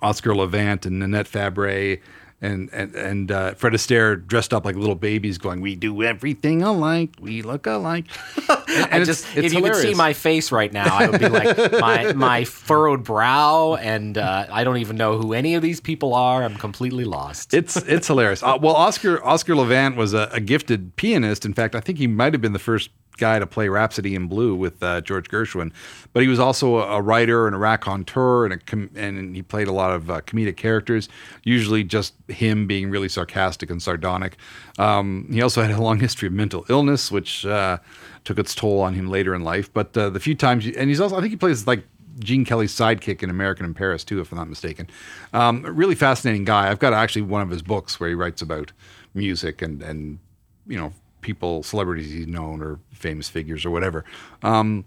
Oscar Levant and Nanette Fabray and and and uh, Fred Astaire dressed up like little babies, going, "We do everything alike, we look alike." And, I just, it's if you could see my face right now, I would be like my my furrowed brow, and uh, I don't even know who any of these people are. I'm completely lost. it's it's hilarious. Uh, well, Oscar Oscar Levant was a, a gifted pianist. In fact, I think he might have been the first guy to play Rhapsody in Blue with uh, George Gershwin. But he was also a, a writer and a raconteur, and a com- and he played a lot of uh, comedic characters. Usually, just him being really sarcastic and sardonic. Um, he also had a long history of mental illness, which uh, took its toll on him later in life. But uh, the few times, and he's also I think he plays like Gene Kelly's sidekick in American in Paris too, if I'm not mistaken. Um, really fascinating guy. I've got actually one of his books where he writes about music and and you know people, celebrities he's known or famous figures or whatever. Um,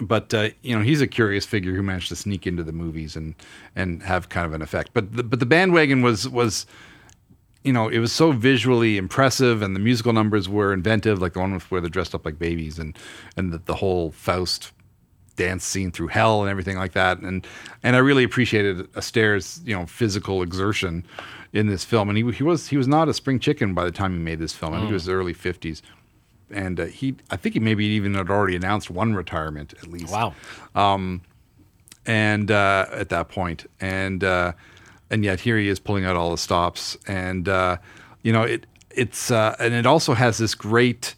but uh, you know he's a curious figure who managed to sneak into the movies and and have kind of an effect. But the, but the bandwagon was was you know, it was so visually impressive, and the musical numbers were inventive, like the one where they're dressed up like babies, and and the, the whole Faust dance scene through hell and everything like that. And and I really appreciated Astaire's you know physical exertion in this film. And he he was he was not a spring chicken by the time he made this film. I think it was the early fifties. And uh, he, I think he maybe even had already announced one retirement at least wow. and uh, at that point, and uh, and yet here he is pulling out all the stops, and uh, you know it it's uh, and it also has this great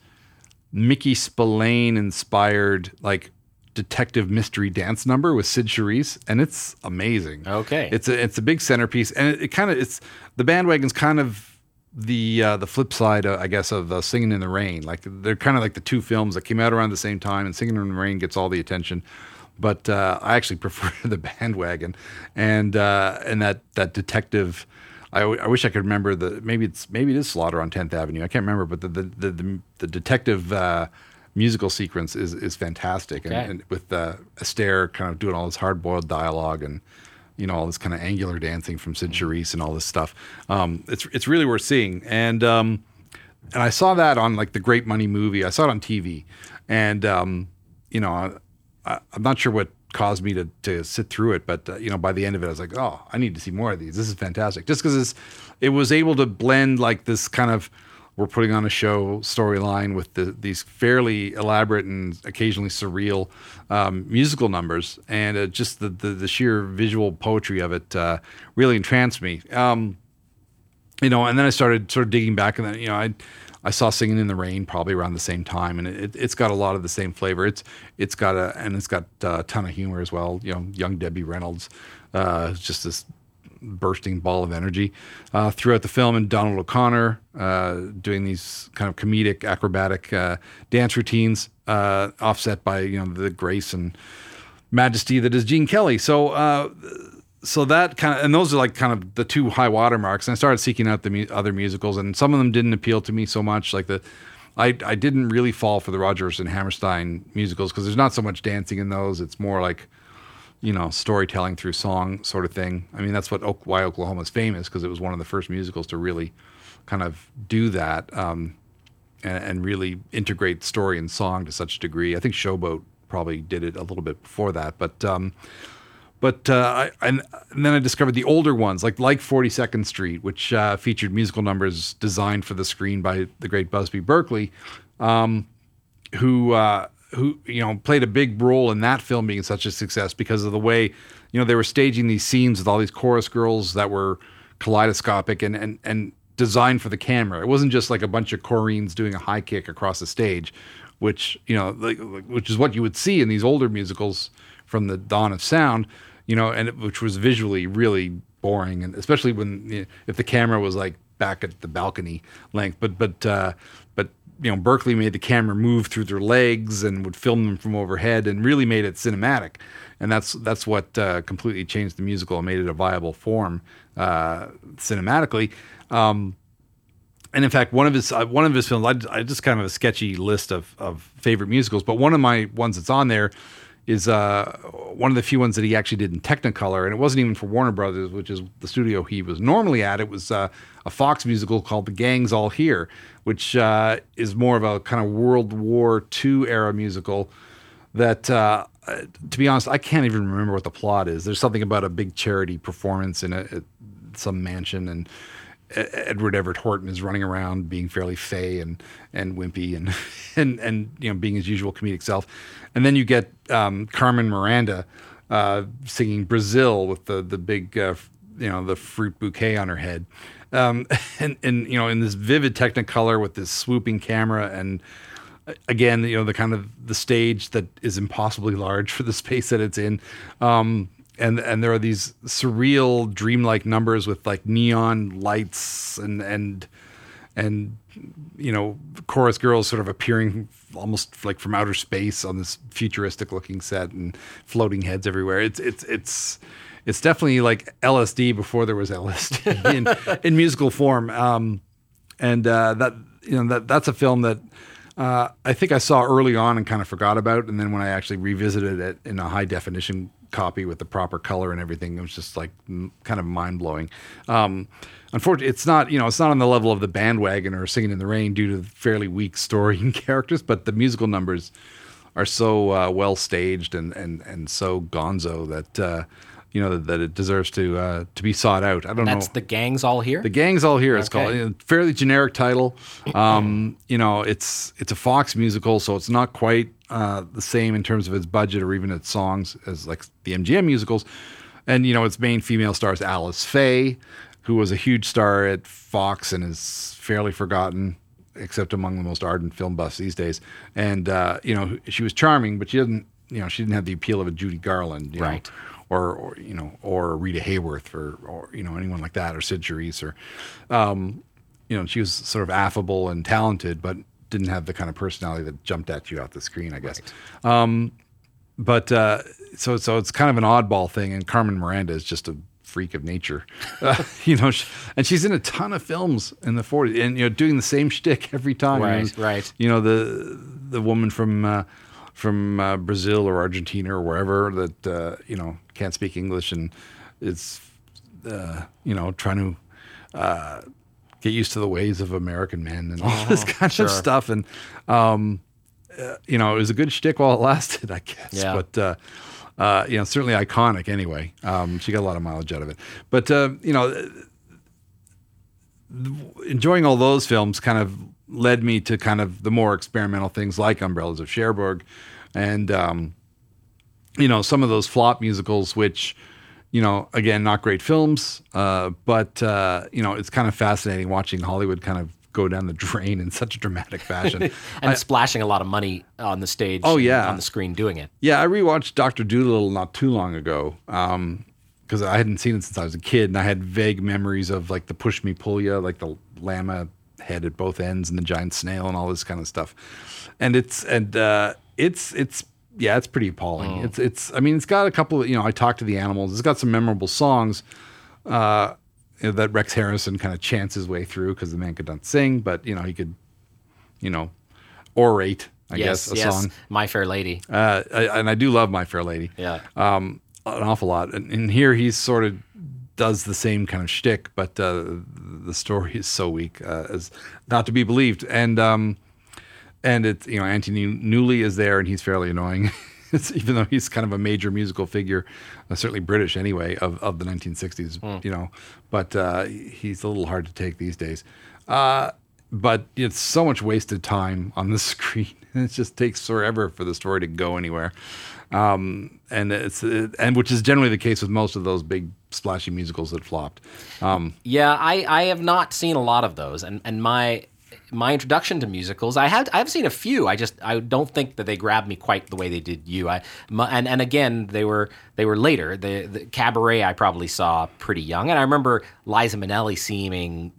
Mickey Spillane inspired like detective mystery dance number with Cyd Charisse, and it's amazing. Okay. it's a it's a big centerpiece, and it, it kind of it's the bandwagon's kind of the uh, the flip side, uh, I guess, of uh, Singing in the Rain. Like they're kind of like the two films that came out around the same time, and Singing in the Rain gets all the attention. But uh, I actually prefer the bandwagon, and uh, and that that detective. I, w- I wish I could remember the maybe it's maybe it is Slaughter on Tenth Avenue. I can't remember, but the the the, the, the detective uh, musical sequence is is fantastic, and, Okay. and with uh, Astaire kind of doing all this hard boiled dialogue and you know all this kind of angular dancing from Cyd Charisse and all this stuff. Um, it's it's really worth seeing, and um, and I saw that on like the Great Money movie. I saw it on TV, and um, you know I, I'm not sure what caused me to to sit through it, but uh, you know by the end of it, I was like, oh, I need to see more of these. This is fantastic, just because it was able to blend like this kind of we're putting on a show storyline with the, these fairly elaborate and occasionally surreal um, musical numbers, and uh, just the, the the sheer visual poetry of it uh, really entranced me. Um, you know, and then I started sort of digging back, and then you know, I I saw Singing in the Rain probably around the same time, and it, it's got a lot of the same flavor. It's it's got a and it's got uh, a ton of humor as well. You know, young Debbie Reynolds, uh, just this bursting ball of energy uh, throughout the film, and Donald O'Connor uh, doing these kind of comedic, acrobatic uh, dance routines, uh, offset by you know the grace and majesty that is Gene Kelly. So uh, so that kind of and those are like kind of the two high water marks and i started seeking out the mu- other musicals and some of them didn't appeal to me so much. Like the i, I didn't really fall for the Rodgers and hammerstein musicals because there's not so much dancing in those. It's more like you know, storytelling through song sort of thing. I mean, that's what why Oklahoma is famous because it was one of the first musicals to really kind of do that um, and, and really integrate story and song to such a degree. I think Showboat probably did it a little bit before that, but um, but uh, I, and, and then I discovered the older ones, like like Forty Second Street, which uh, featured musical numbers designed for the screen by the great Busby Berkeley, um, who uh, who you know played a big role in that film being such a success because of the way you know they were staging these scenes with all these chorus girls that were kaleidoscopic and and and designed for the camera. It wasn't just like a bunch of chorines doing a high kick across the stage, which you know, like, which is what you would see in these older musicals from the dawn of sound you know, and it, which was visually really boring, and especially when you know, if the camera was like back at the balcony length. But but uh, you know, Berkeley made the camera move through their legs and would film them from overhead, and really made it cinematic. And that's that's what uh, completely changed the musical and made it a viable form uh, cinematically. Um, and in fact, one of his uh, one of his films, I, I, just kind of a sketchy list of of favorite musicals, but one of my ones that's on there is uh, one of the few ones that he actually did in Technicolor, and it wasn't even for Warner Brothers, which is the studio he was normally at. It was uh, a Fox musical called The Gang's All Here, which uh, is more of a kind of World War II era musical. That, uh, to be honest, I can't even remember what the plot is. There's something about a big charity performance in a, a, some mansion, and Edward Everett Horton is running around being fairly fey and and wimpy and and and you know being his usual comedic self, and then you get um, Carmen Miranda uh, singing Brazil with the the big uh, you know the fruit bouquet on her head, um, and and you know in this vivid Technicolor with this swooping camera and uh, again you know the kind of the stage that is impossibly large for the space that it's in. Um, and and there are these surreal dreamlike numbers with like neon lights and and and you know chorus girls sort of appearing almost like from outer space on this futuristic looking set and floating heads everywhere. It's it's it's it's definitely like LSD before there was LSD in, in musical form. Um, and uh, that you know that that's a film that uh, I think I saw early on and kind of forgot about and then when I actually revisited it in a high definition copy with the proper color and everything. It was just like m- kind of mind blowing. Um, unfortunately, it's not you know it's not on the level of the bandwagon or Singing in the Rain due to fairly weak story and characters, but the musical numbers are so uh, well staged and and and so gonzo that. Uh, you know that, it deserves to uh, to be sought out. I don't That's know. That's the gang's all here. The gang's all here. It's okay. called fairly generic title. Um, you know, it's it's a Fox musical, so it's not quite uh, the same in terms of its budget or even its songs as like the MGM musicals. And you know, its main female stars Alice Faye, who was a huge star at Fox and is fairly forgotten, except among the most ardent film buffs these days. And uh, you know, she was charming, but she didn't. You know, she didn't have the appeal of a Judy Garland, right? Know, or, or, you know, or Rita Hayworth, or, or you know, anyone like that, or Cyd Charisse, or um, you know, she was sort of affable and talented, but didn't have the kind of personality that jumped at you off the screen, I guess. Right. Um, but uh, so so it's kind of an oddball thing, and Carmen Miranda is just a freak of nature, uh, you know, and she's in a ton of films in the 40s, and you know, doing the same shtick every time. Right, you know, right. You know, the the woman from uh, from uh, Brazil or Argentina or wherever that uh, you know can't speak English and is uh, you know trying to get used to the ways of American men and all oh, this kind sure. of stuff. And, um, uh, you know, it was a good shtick while it lasted, I guess. Yeah. But, uh, uh, you know, certainly iconic anyway. Um, she got a lot of mileage out of it. But, uh, you know, enjoying all those films kind of led me to kind of the more experimental things like Umbrellas of Cherbourg and, um, you know, some of those flop musicals, which, you know, again, not great films, uh, but uh, you know, it's kind of fascinating watching Hollywood kind of go down the drain in such a dramatic fashion and I, splashing a lot of money on the stage. Oh yeah, on the screen doing it. Yeah, I rewatched Doctor Dolittle not too long ago because um, I hadn't seen it since I was a kid, and I had vague memories of like the push me pull ya, like the llama head at both ends and the giant snail and all this kind of stuff. And it's and uh, it's it's yeah, it's pretty appalling. Mm. It's it's. I mean, it's got a couple. Of, you know, I talk to the animals. It's got some memorable songs uh, that Rex Harrison kind of chants his way through because the man could not sing, but you know he could, you know, orate. I yes, guess a yes. song. My Fair Lady. Uh, I, and I do love My Fair Lady. Yeah. Um, an awful lot. And, and here he's sort of does the same kind of shtick, but uh, the story is so weak uh, as not to be believed. And um, and it's you know Anthony Newley is there, and he's fairly annoying. even though he's kind of a major musical figure, uh, certainly British anyway, of, of the 1960s, you know, but uh, he's a little hard to take these days. Uh, but it's so much wasted time on the screen. It just takes forever for the story to go anywhere. Um, and it's it, and which is generally the case with most of those big splashy musicals that flopped. Um, Yeah, I, I have not seen a lot of those, and and my my introduction to musicals, I had I've seen a few. I just I don't think that they grabbed me quite the way they did you. I my, and and again they were they were later. The, the Cabaret I probably saw pretty young, and I remember Liza Minnelli seeming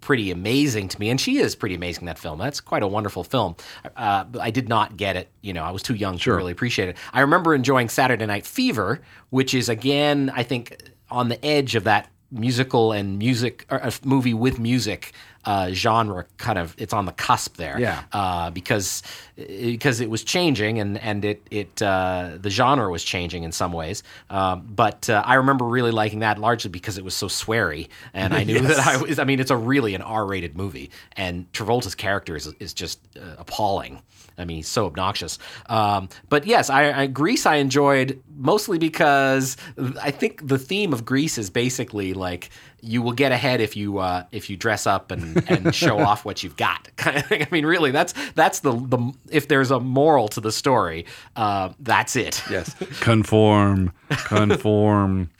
pretty amazing to me, and she is pretty amazing in that film. That's quite a wonderful film. Uh, but I did not get it. You know, I was too young to really appreciate it. I remember enjoying Saturday Night Fever, which is again, I think, on the edge of that musical and music or a movie with music uh, genre kind of it's on the cusp there. Yeah. uh, because because it was changing and and it it uh, the genre was changing in some ways. Um, but uh, I remember really liking that largely because it was so sweary and I knew that I was I mean it's a really an R-rated movie and Travolta's character is, is just uh, appalling I mean he's so obnoxious um, but yes I, I Grease I enjoyed mostly because I think the theme of Grease is basically like you will get ahead if you uh, if you dress up and, and show off what you've got. Kind of thing. I mean, really, that's that's the the if there's a moral to the story, uh, that's it. yes, conform, conform.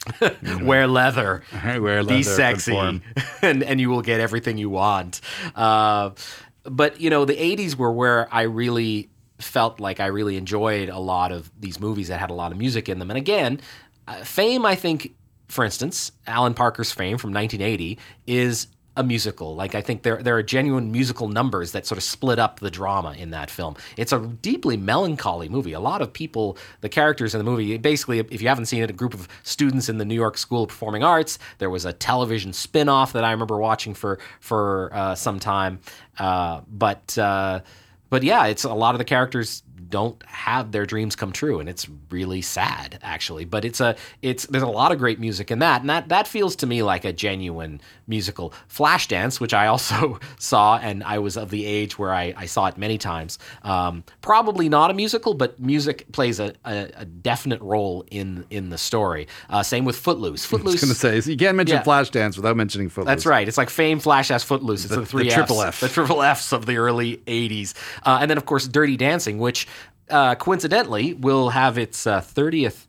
Wear leather, Wear leather. be sexy, conform. and and you will get everything you want. Uh, but you know, the '80s were where I really felt like I really enjoyed a lot of these movies that had a lot of music in them. And again, uh, Fame, I think, for instance, Alan Parker's Fame from 1980 is a musical. Like I think there there are genuine musical numbers that sort of split up the drama in that film. It's a deeply melancholy movie. A lot of people, the characters in the movie, basically, if you haven't seen it, a group of students in the New York School of Performing Arts. There was a television spin-off that I remember watching for for uh, some time. Uh, but uh, but yeah, it's a lot of the characters don't have their dreams come true and it's really sad actually but it's a it's there's a lot of great music in that and that that feels to me like a genuine musical flashdance which i also saw and i was of the age where i, I saw it many times um, probably not a musical but music plays a, a, a definite role in in the story uh, same with footloose I footloose was going to say you can't mention Yeah. Flashdance without mentioning Footloose. that's right. It's like Fame, Flash Ass, Footloose. It's the, three the triple Fs, F. the triple Fs of the early '80s, uh, and then of course Dirty Dancing, which uh, coincidentally will have its uh, 30th.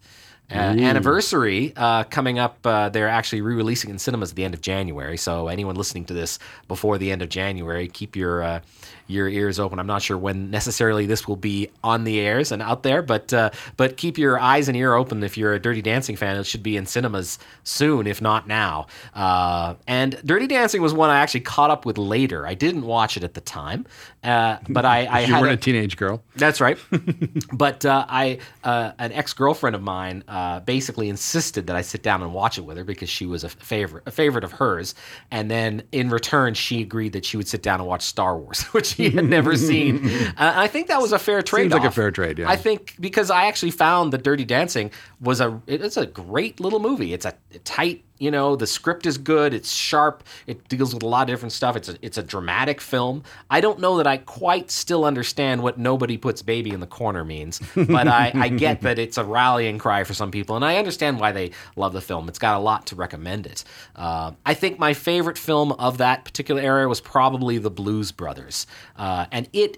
Uh, anniversary uh, coming up. Uh, they're actually re-releasing in cinemas at the end of January. So anyone listening to this before the end of January, keep your uh, your ears open. I'm not sure when necessarily this will be on the airs and out there, but uh, but keep your eyes and ear open if you're a Dirty Dancing fan. It should be in cinemas soon, if not now. Uh, and Dirty Dancing was one I actually caught up with later. I didn't watch it at the time, uh, but I, I you had weren't a- a teenage girl. that's right. but uh, I, uh, an ex girlfriend of mine, uh, basically insisted that I sit down and watch it with her because she was a favorite, a favorite of hers. And then in return, she agreed that she would sit down and watch Star Wars, which she had never seen. Uh, I think that was a fair trade. Seems like a fair trade, yeah. I think because I actually found that Dirty Dancing was a it's a great little movie. It's a tight, you know, the script is good, it's sharp, it deals with a lot of different stuff. It's a it's a dramatic film. I don't know that I quite still understand what nobody puts baby in the corner means, but I, I get that it's a rallying cry for some people, and I understand why they love the film. It's got a lot to recommend it. Uh, I think my favorite film of that particular era was probably The Blues Brothers, uh, and it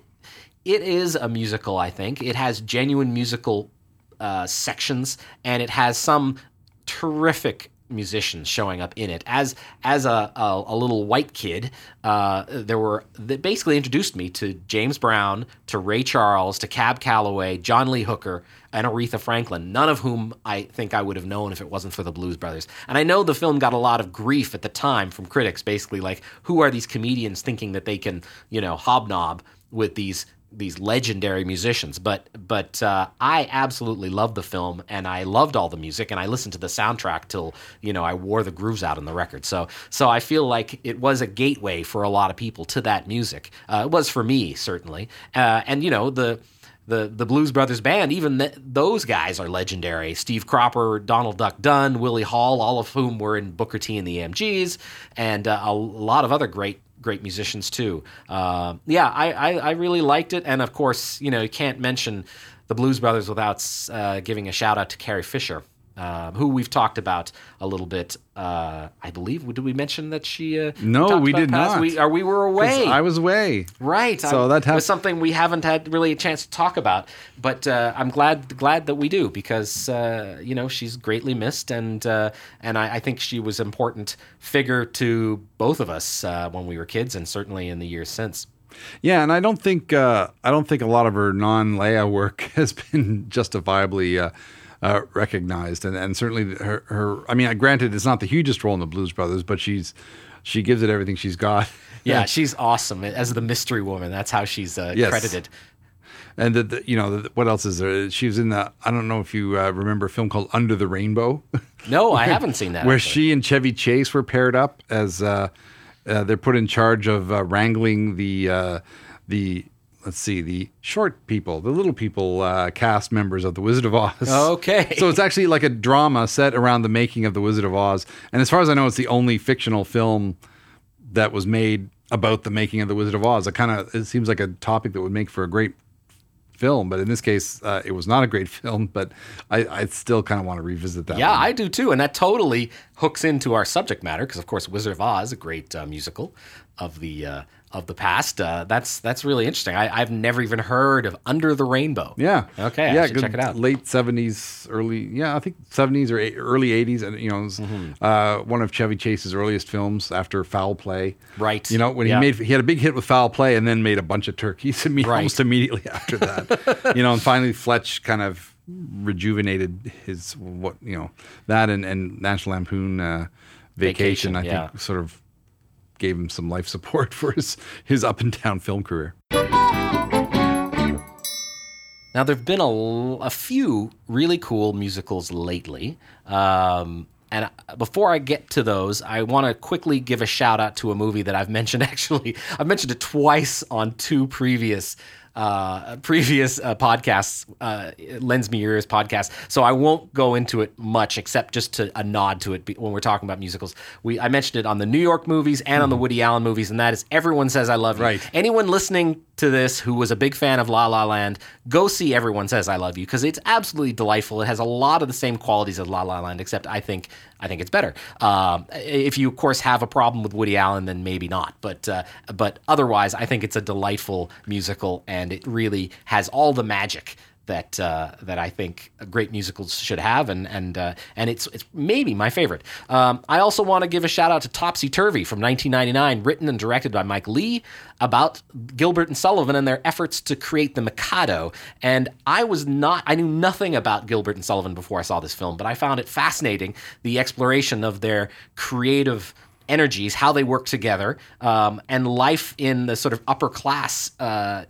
it is a musical, I think. It has genuine musical uh, sections, and it has some terrific musicians showing up in it. As as a a, a little white kid, uh, there were that basically introduced me to James Brown, to Ray Charles, to Cab Calloway, John Lee Hooker, and Aretha Franklin. None of whom I think I would have known if it wasn't for the Blues Brothers. And I know the film got a lot of grief at the time from critics, basically like, who are these comedians thinking that they can, you know, hobnob with these these legendary musicians. But but uh, I absolutely loved the film, and I loved all the music, and I listened to the soundtrack till you know I wore the grooves out on the record. So so I feel like it was a gateway for a lot of people to that music. Uh, it was for me certainly, uh, and you know the the the Blues Brothers band, even th- those guys are legendary. Steve Cropper, Donald Duck Dunn, Willie Hall, all of whom were in Booker T and the MGs, and uh, a lot of other great great musicians too. Uh, yeah, I, I, I really liked it, and of course, you know, you can't mention the Blues Brothers without uh, giving a shout out to Carrie Fisher. Uh, who we've talked about a little bit. Uh, I believe. Did we mention that she? Uh, No, we did past- not. We, or we were away. I was away. Right. So I- that hap- was something we haven't had really a chance to talk about, but uh, I'm glad glad that we do because uh, you know she's greatly missed, and uh, and I, I think she was an important figure to both of us uh, when we were kids, and certainly in the years since. Yeah, and I don't think uh, I don't think a lot of her non-Leia work has been justifiably uh, recognized, and and certainly her, her. I mean, granted, it's not the hugest role in the Blues Brothers, but she's she gives it everything she's got. Yeah, she's awesome as the mystery woman. That's how she's uh, Yes. credited. And the, the, you know the, what else is there? She was in the. I don't know if you uh, remember a film called Under the Rainbow. No, I haven't seen that. where actually. she and Chevy Chase were paired up as uh, uh, they're put in charge of uh, wrangling the uh, the let's see the short people, the little people uh, cast members of the Wizard of Oz. Okay. so it's actually like a drama set around the making of the Wizard of Oz, and as far as I know, it's the only fictional film that was made about the making of the Wizard of Oz. It kind of it seems like a topic that would make for a great film, but in this case, uh, it was not a great film. But I, I still kind of want to revisit that. Yeah, one. I do too, and that totally hooks into our subject matter because, of course, Wizard of Oz, a great uh, musical of the uh, of the past. Uh, that's that's really interesting. I, I've never even heard of Under the Rainbow. Yeah. Okay, Yeah. good check it out. Late seventies, early. Yeah, I think seventies or eight, early eighties, and you know, it was, Mm-hmm. uh, one of Chevy Chase's earliest films after Foul Play. Right. You know, when Yeah. he made he had a big hit with Foul Play, and then made a bunch of turkeys imme- Right. almost immediately after that. you know, and finally Fletch kind of rejuvenated his what you know that and and National Lampoon uh, Vacation. Vacation, I yeah. think sort of gave him some life support for his his up and down film career. Now, there have been a few really cool musicals lately. Um, and before I get to those, I want to quickly give a shout out to a movie that I've mentioned. Actually, I've mentioned it twice on two previous uh, previous uh, podcasts, uh, Lends Me Your Ears podcast. So I won't go into it much, except just to a nod to it when we're talking about musicals. We I mentioned it on the New York movies and on the Woody Allen movies, and that is Everyone Says I Love You. Right. Anyone listening to this who was a big fan of La La Land, go see Everyone Says I Love You because it's absolutely delightful. It has a lot of the same qualities as La La Land, except I think I think it's better. Um, if you, of course, have a problem with Woody Allen, then maybe not. But uh, but otherwise, I think it's a delightful musical, and it really has all the magic that uh, that I think great musicals should have, and and uh, and it's it's maybe my favorite. Um, I also want to give a shout out to Topsy Turvy from 1999, written and directed by Mike Leigh, about Gilbert and Sullivan and their efforts to create the Mikado. And I was not, I knew nothing about Gilbert and Sullivan before I saw this film, but I found it fascinating the exploration of their creative energies, how they work together, um, and life in the sort of upper class uh,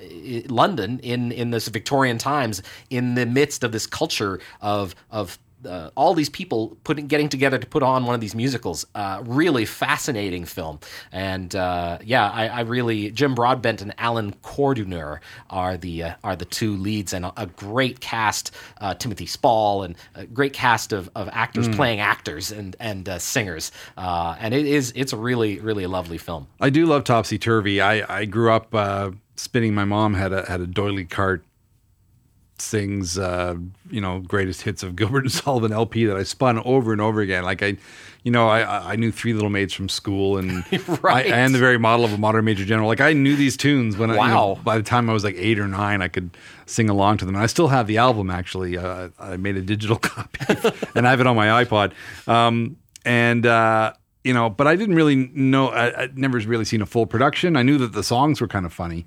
London in in this Victorian times, in the midst of this culture of of uh, all these people putting getting together to put on one of these musicals. Uh, really fascinating film, and uh, yeah, I, I really Jim Broadbent and Allan Corduner are the uh, are the two leads, and a, a great cast. Uh, Timothy Spall and a great cast of, of actors playing actors and and uh, singers, uh, and it is it's a really really lovely film. I do love Topsy Turvy. I, I grew up uh, spinning. My mom had a had a D'Oyly Carte sings uh, you know greatest hits of Gilbert and Sullivan LP that I spun over and over again. Like I, you know, I I knew Three Little Maids from school and Right. I, and the very model of a modern major general. Like I knew these tunes when I, you know, Wow. by the time I was like eight or nine, I could sing along to them. And I still have the album actually. Uh, I made a digital copy and I have it on my iPod. Um, and uh, you know, but I didn't really know. I, I'd never really seen a full production. I knew that the songs were kind of funny,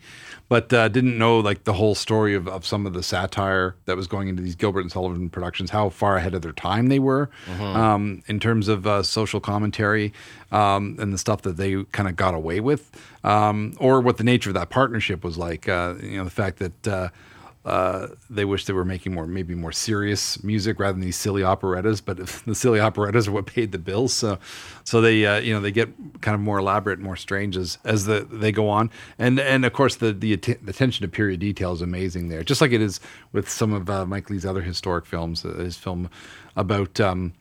but uh, didn't know like the whole story of, of some of the satire that was going into these Gilbert and Sullivan productions. How far ahead of their time they were um, in terms of uh, social commentary um, and the stuff that they kind of got away with, um, or what the nature of that partnership was like. Uh, you know, the fact that. Uh, they wish they were making more, maybe more serious music rather than these silly operettas. But the silly operettas are what paid the bills, so so they uh, you know they get kind of more elaborate, more strange as as the, they go on. And and of course the the, att- attention to period detail is amazing there, just like it is with some of uh, Mike Leigh's other historic films. Uh, his film about. Um,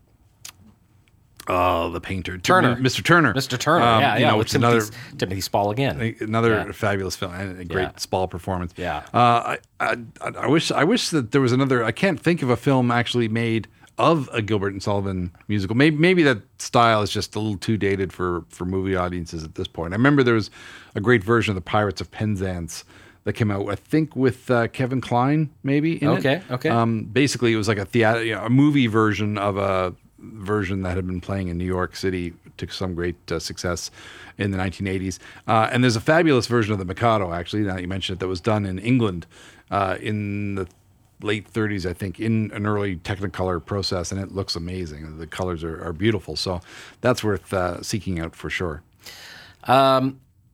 Oh, the painter Turner. Mr. Turner, Mr. Turner, Um, yeah, you yeah, know, with which another Timothy, Spall again. another Yeah. fabulous film and a great Yeah. Spall performance. Yeah. Uh, I, I I wish I wish that there was another. I can't think of a film actually made of a Gilbert and Sullivan musical. Maybe maybe that style is just a little too dated for for movie audiences at this point. I remember there was a great version of the Pirates of Penzance that came out. I think with uh, Kevin Kline, maybe. In Okay, It. okay. Um, basically, it was like a theater, you know, a movie version of a version that had been playing in New York City to some great uh, success in the 1980s. Uh, and there's a fabulous version of the Mikado, actually, now that you mentioned it, that was done in England uh, in the late 30s, I think, in an early Technicolor process, and it looks amazing. The colors are, are beautiful. So that's worth uh, seeking out for sure.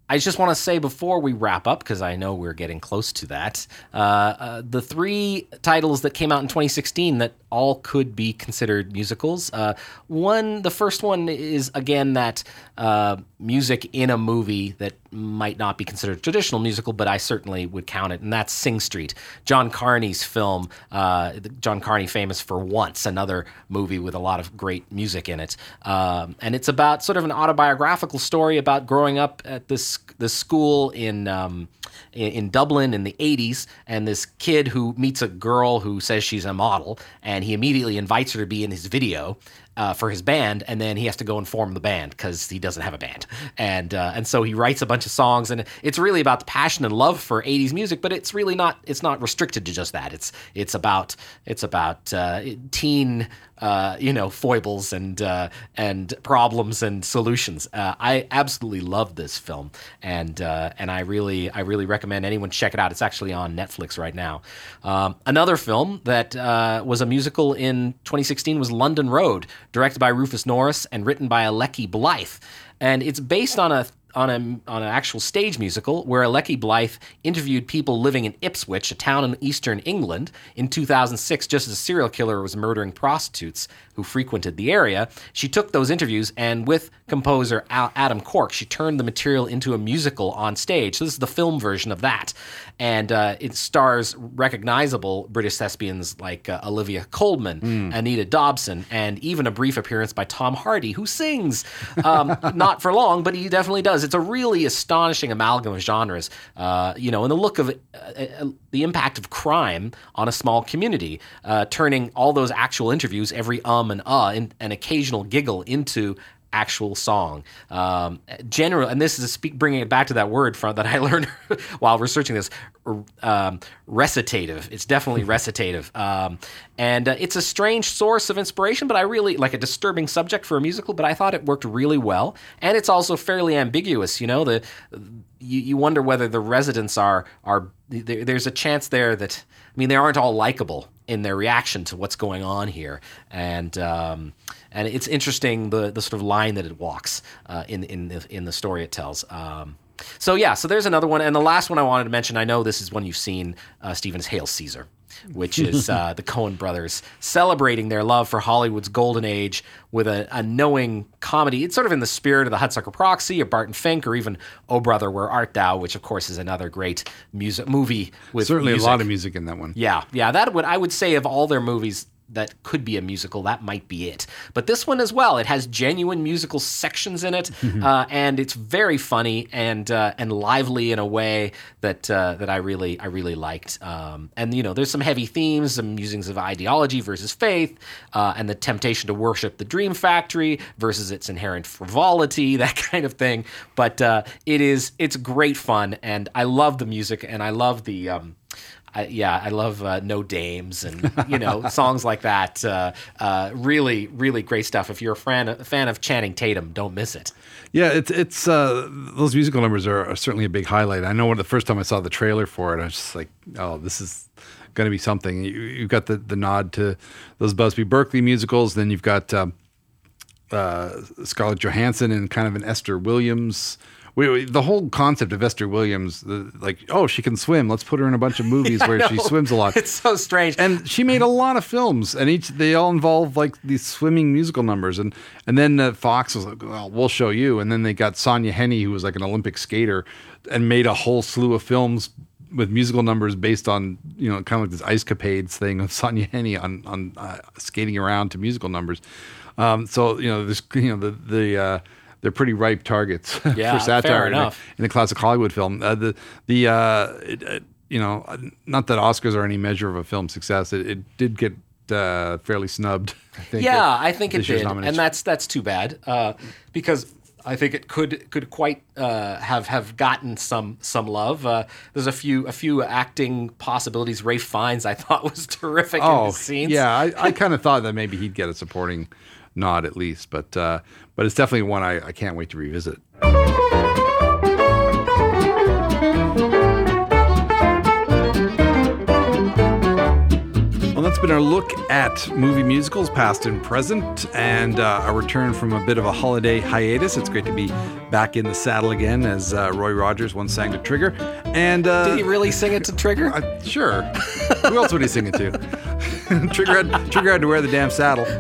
I just want to say before we wrap up, because I know we're getting close to that, uh, uh, the three titles that came out in 2016 that all could be considered musicals. Uh, one, the first one is again that uh, music in a movie that might not be considered traditional musical, but I certainly would count it, and that's Sing Street, John Carney's film. Uh, John Carney, famous for Once, another movie with a lot of great music in it, um, and it's about sort of an autobiographical story about growing up at this this school in. Um, in Dublin in the 80s, and this kid who meets a girl who says she's a model, and he immediately invites her to be in his video. Uh, for his band, and then he has to go and form the band because he doesn't have a band, and uh, and so he writes a bunch of songs, and it's really about the passion and love for '80s music, but it's really not it's not restricted to just that. It's it's about it's about uh, teen uh, you know foibles and uh, and problems and solutions. Uh, I absolutely love this film, and uh, and I really I really recommend anyone check it out. It's actually on Netflix right now. Um, another film that uh, was a musical in 2016 was London Road, directed by Rufus Norris and written by Alecky Blythe, and it's based on a on a on an actual stage musical where Alecky Blythe interviewed people living in Ipswich, a town in eastern England, in 2006, just as a serial killer was murdering prostitutes who frequented the area. She took those interviews and, with composer Al- Adam Cork, she turned the material into a musical on stage. So this is the film version of that, and uh, it stars recognizable British thespians like uh, Olivia Colman, Anita Dobson, and even a brief appearance by Tom Hardy, who sings. Um, not for long, but he definitely does. It's a really astonishing amalgam of genres, uh, you know, and the look of uh, uh, the impact of crime on a small community, uh, turning all those actual interviews, every um and uh, and an occasional giggle into actual song. Um, general, and this is speak, bringing it back to that word from that I learned while researching this. Um, recitative. It's definitely recitative, um, and uh, it's a strange source of inspiration. But I really like a disturbing subject for a musical. But I thought it worked really well, and it's also fairly ambiguous. You know, the you, you wonder whether the residents are are there, there's a chance there that I mean they aren't all likable in their reaction to what's going on here, and um, and it's interesting the the sort of line that it walks uh, in in the in the story it tells. Um, so yeah, so there's another one, and the last one I wanted to mention. I know this is one you've seen, uh, Stevens Hail Caesar, which is uh, the Coen brothers celebrating their love for Hollywood's golden age with a, a knowing comedy. It's sort of in the spirit of the Hudsucker Proxy or Barton Fink or even Oh Brother Where Art Thou, which of course is another great music movie with Certainly music. a lot of music in that one. Yeah, yeah, that would I would say of all their movies that could be a musical, that might be it. But this one as well, it has genuine musical sections in it, uh, and it's very funny and uh, and lively in a way that uh, that I really I really liked. Um, and you know, there's some heavy themes, some musings of ideology versus faith, uh, and the temptation to worship the dream factory versus its inherent frivolity, that kind of thing. But uh, it is it's great fun, and I love the music, and I love the. Um, I, yeah, I love uh, No Dames and you know songs like that. Uh, uh, really, really great stuff. If you're a fan a fan of Channing Tatum, don't miss it. Yeah, it's it's uh, those musical numbers are, are certainly a big highlight. I know when the first time I saw the trailer for it, I was just like, oh, this is going to be something. You, you've got the, the nod to those Busby Berkeley musicals, then you've got um, uh, Scarlett Johansson and kind of an Esther Williams we, we- the whole concept of Esther Williams, the, like, oh, she can swim. Let's put her in a bunch of movies where she swims a lot. It's so strange. and she made a lot of films, and each they all involve like these swimming musical numbers, and and then uh, Fox was like, "Well, we'll show you," and then they got Sonja Henie, who was like an Olympic skater, and made a whole slew of films with musical numbers based on you know kind of like this ice capades thing of Sonja Henie on on uh, skating around to musical numbers. Um, so you know this you know the the. Uh, they're pretty ripe targets Yeah, for satire in a- in a classic Hollywood film. Uh, the the uh, it, uh, you know, not that Oscars are any measure of a film success. It, it did get uh, fairly snubbed. I think. yeah, I think it did, and that's that's too bad uh, because I think it could could quite uh, have have gotten some some love. Uh, there's a few a few acting possibilities. Ralph Fiennes I thought was terrific in oh scenes. yeah, I, I kind of thought that maybe he'd get a supporting nod at least, but uh, but it's definitely one I, I can't wait to revisit. Well, that's been our look at movie musicals, past and present, and uh, a return from a bit of a holiday hiatus. It's great to be back in the saddle again, as uh, Roy Rogers once sang to Trigger. And uh, Did he really sing it to Trigger? uh, sure. Who else would he sing it to? Trigger had, Trigger had to wear the damn saddle.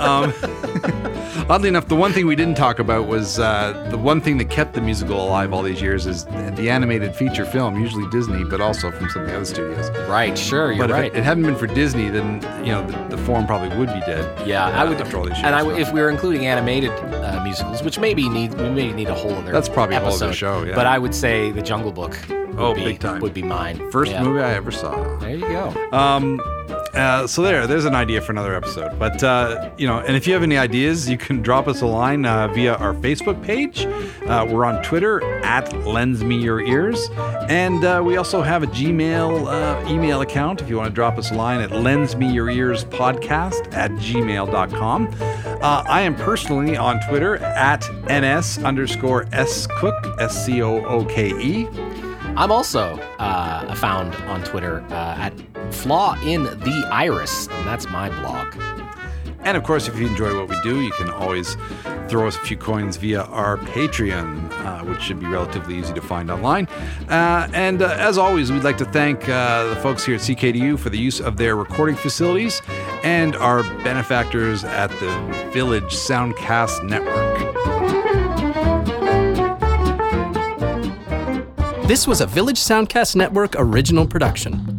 Um, oddly enough, the one thing we didn't talk about was uh, the one thing that kept the musical alive all these years is the animated feature film, usually Disney, but also from some of the other studios. right, sure, you're But right. if it, it hadn't been for Disney, then you know the, the form probably would be dead. yeah, I would. after all these years. and I, so. if we were including animated uh, musicals, which maybe need we may need a whole other That's probably a whole other show, yeah. But I would say The Jungle Book. Would Oh, be, big time. would be mine. First Yeah. movie I ever saw. There you go. Um, uh, so there, there's an idea for another episode. But uh, you know, and if you have any ideas, you can drop us a line uh, via our Facebook page. Uh, we're on Twitter at Lends Me Your Ears, and uh, we also have a Gmail email account. If you want to drop us a line at Lends Me Your Ears Podcast at gmail.com. I am personally on Twitter at ns underscore s cook s c o o k e. I'm also uh, found on Twitter uh, at Flaw in the Iris, and that's my blog. And of course, if you enjoy what we do, you can always throw us a few coins via our Patreon, uh, which should be relatively easy to find online. Uh, and uh, as always, we'd like to thank uh, the folks here at CKDU for the use of their recording facilities and our benefactors at the Village Soundcast Network. This was a Village Soundcast Network original production.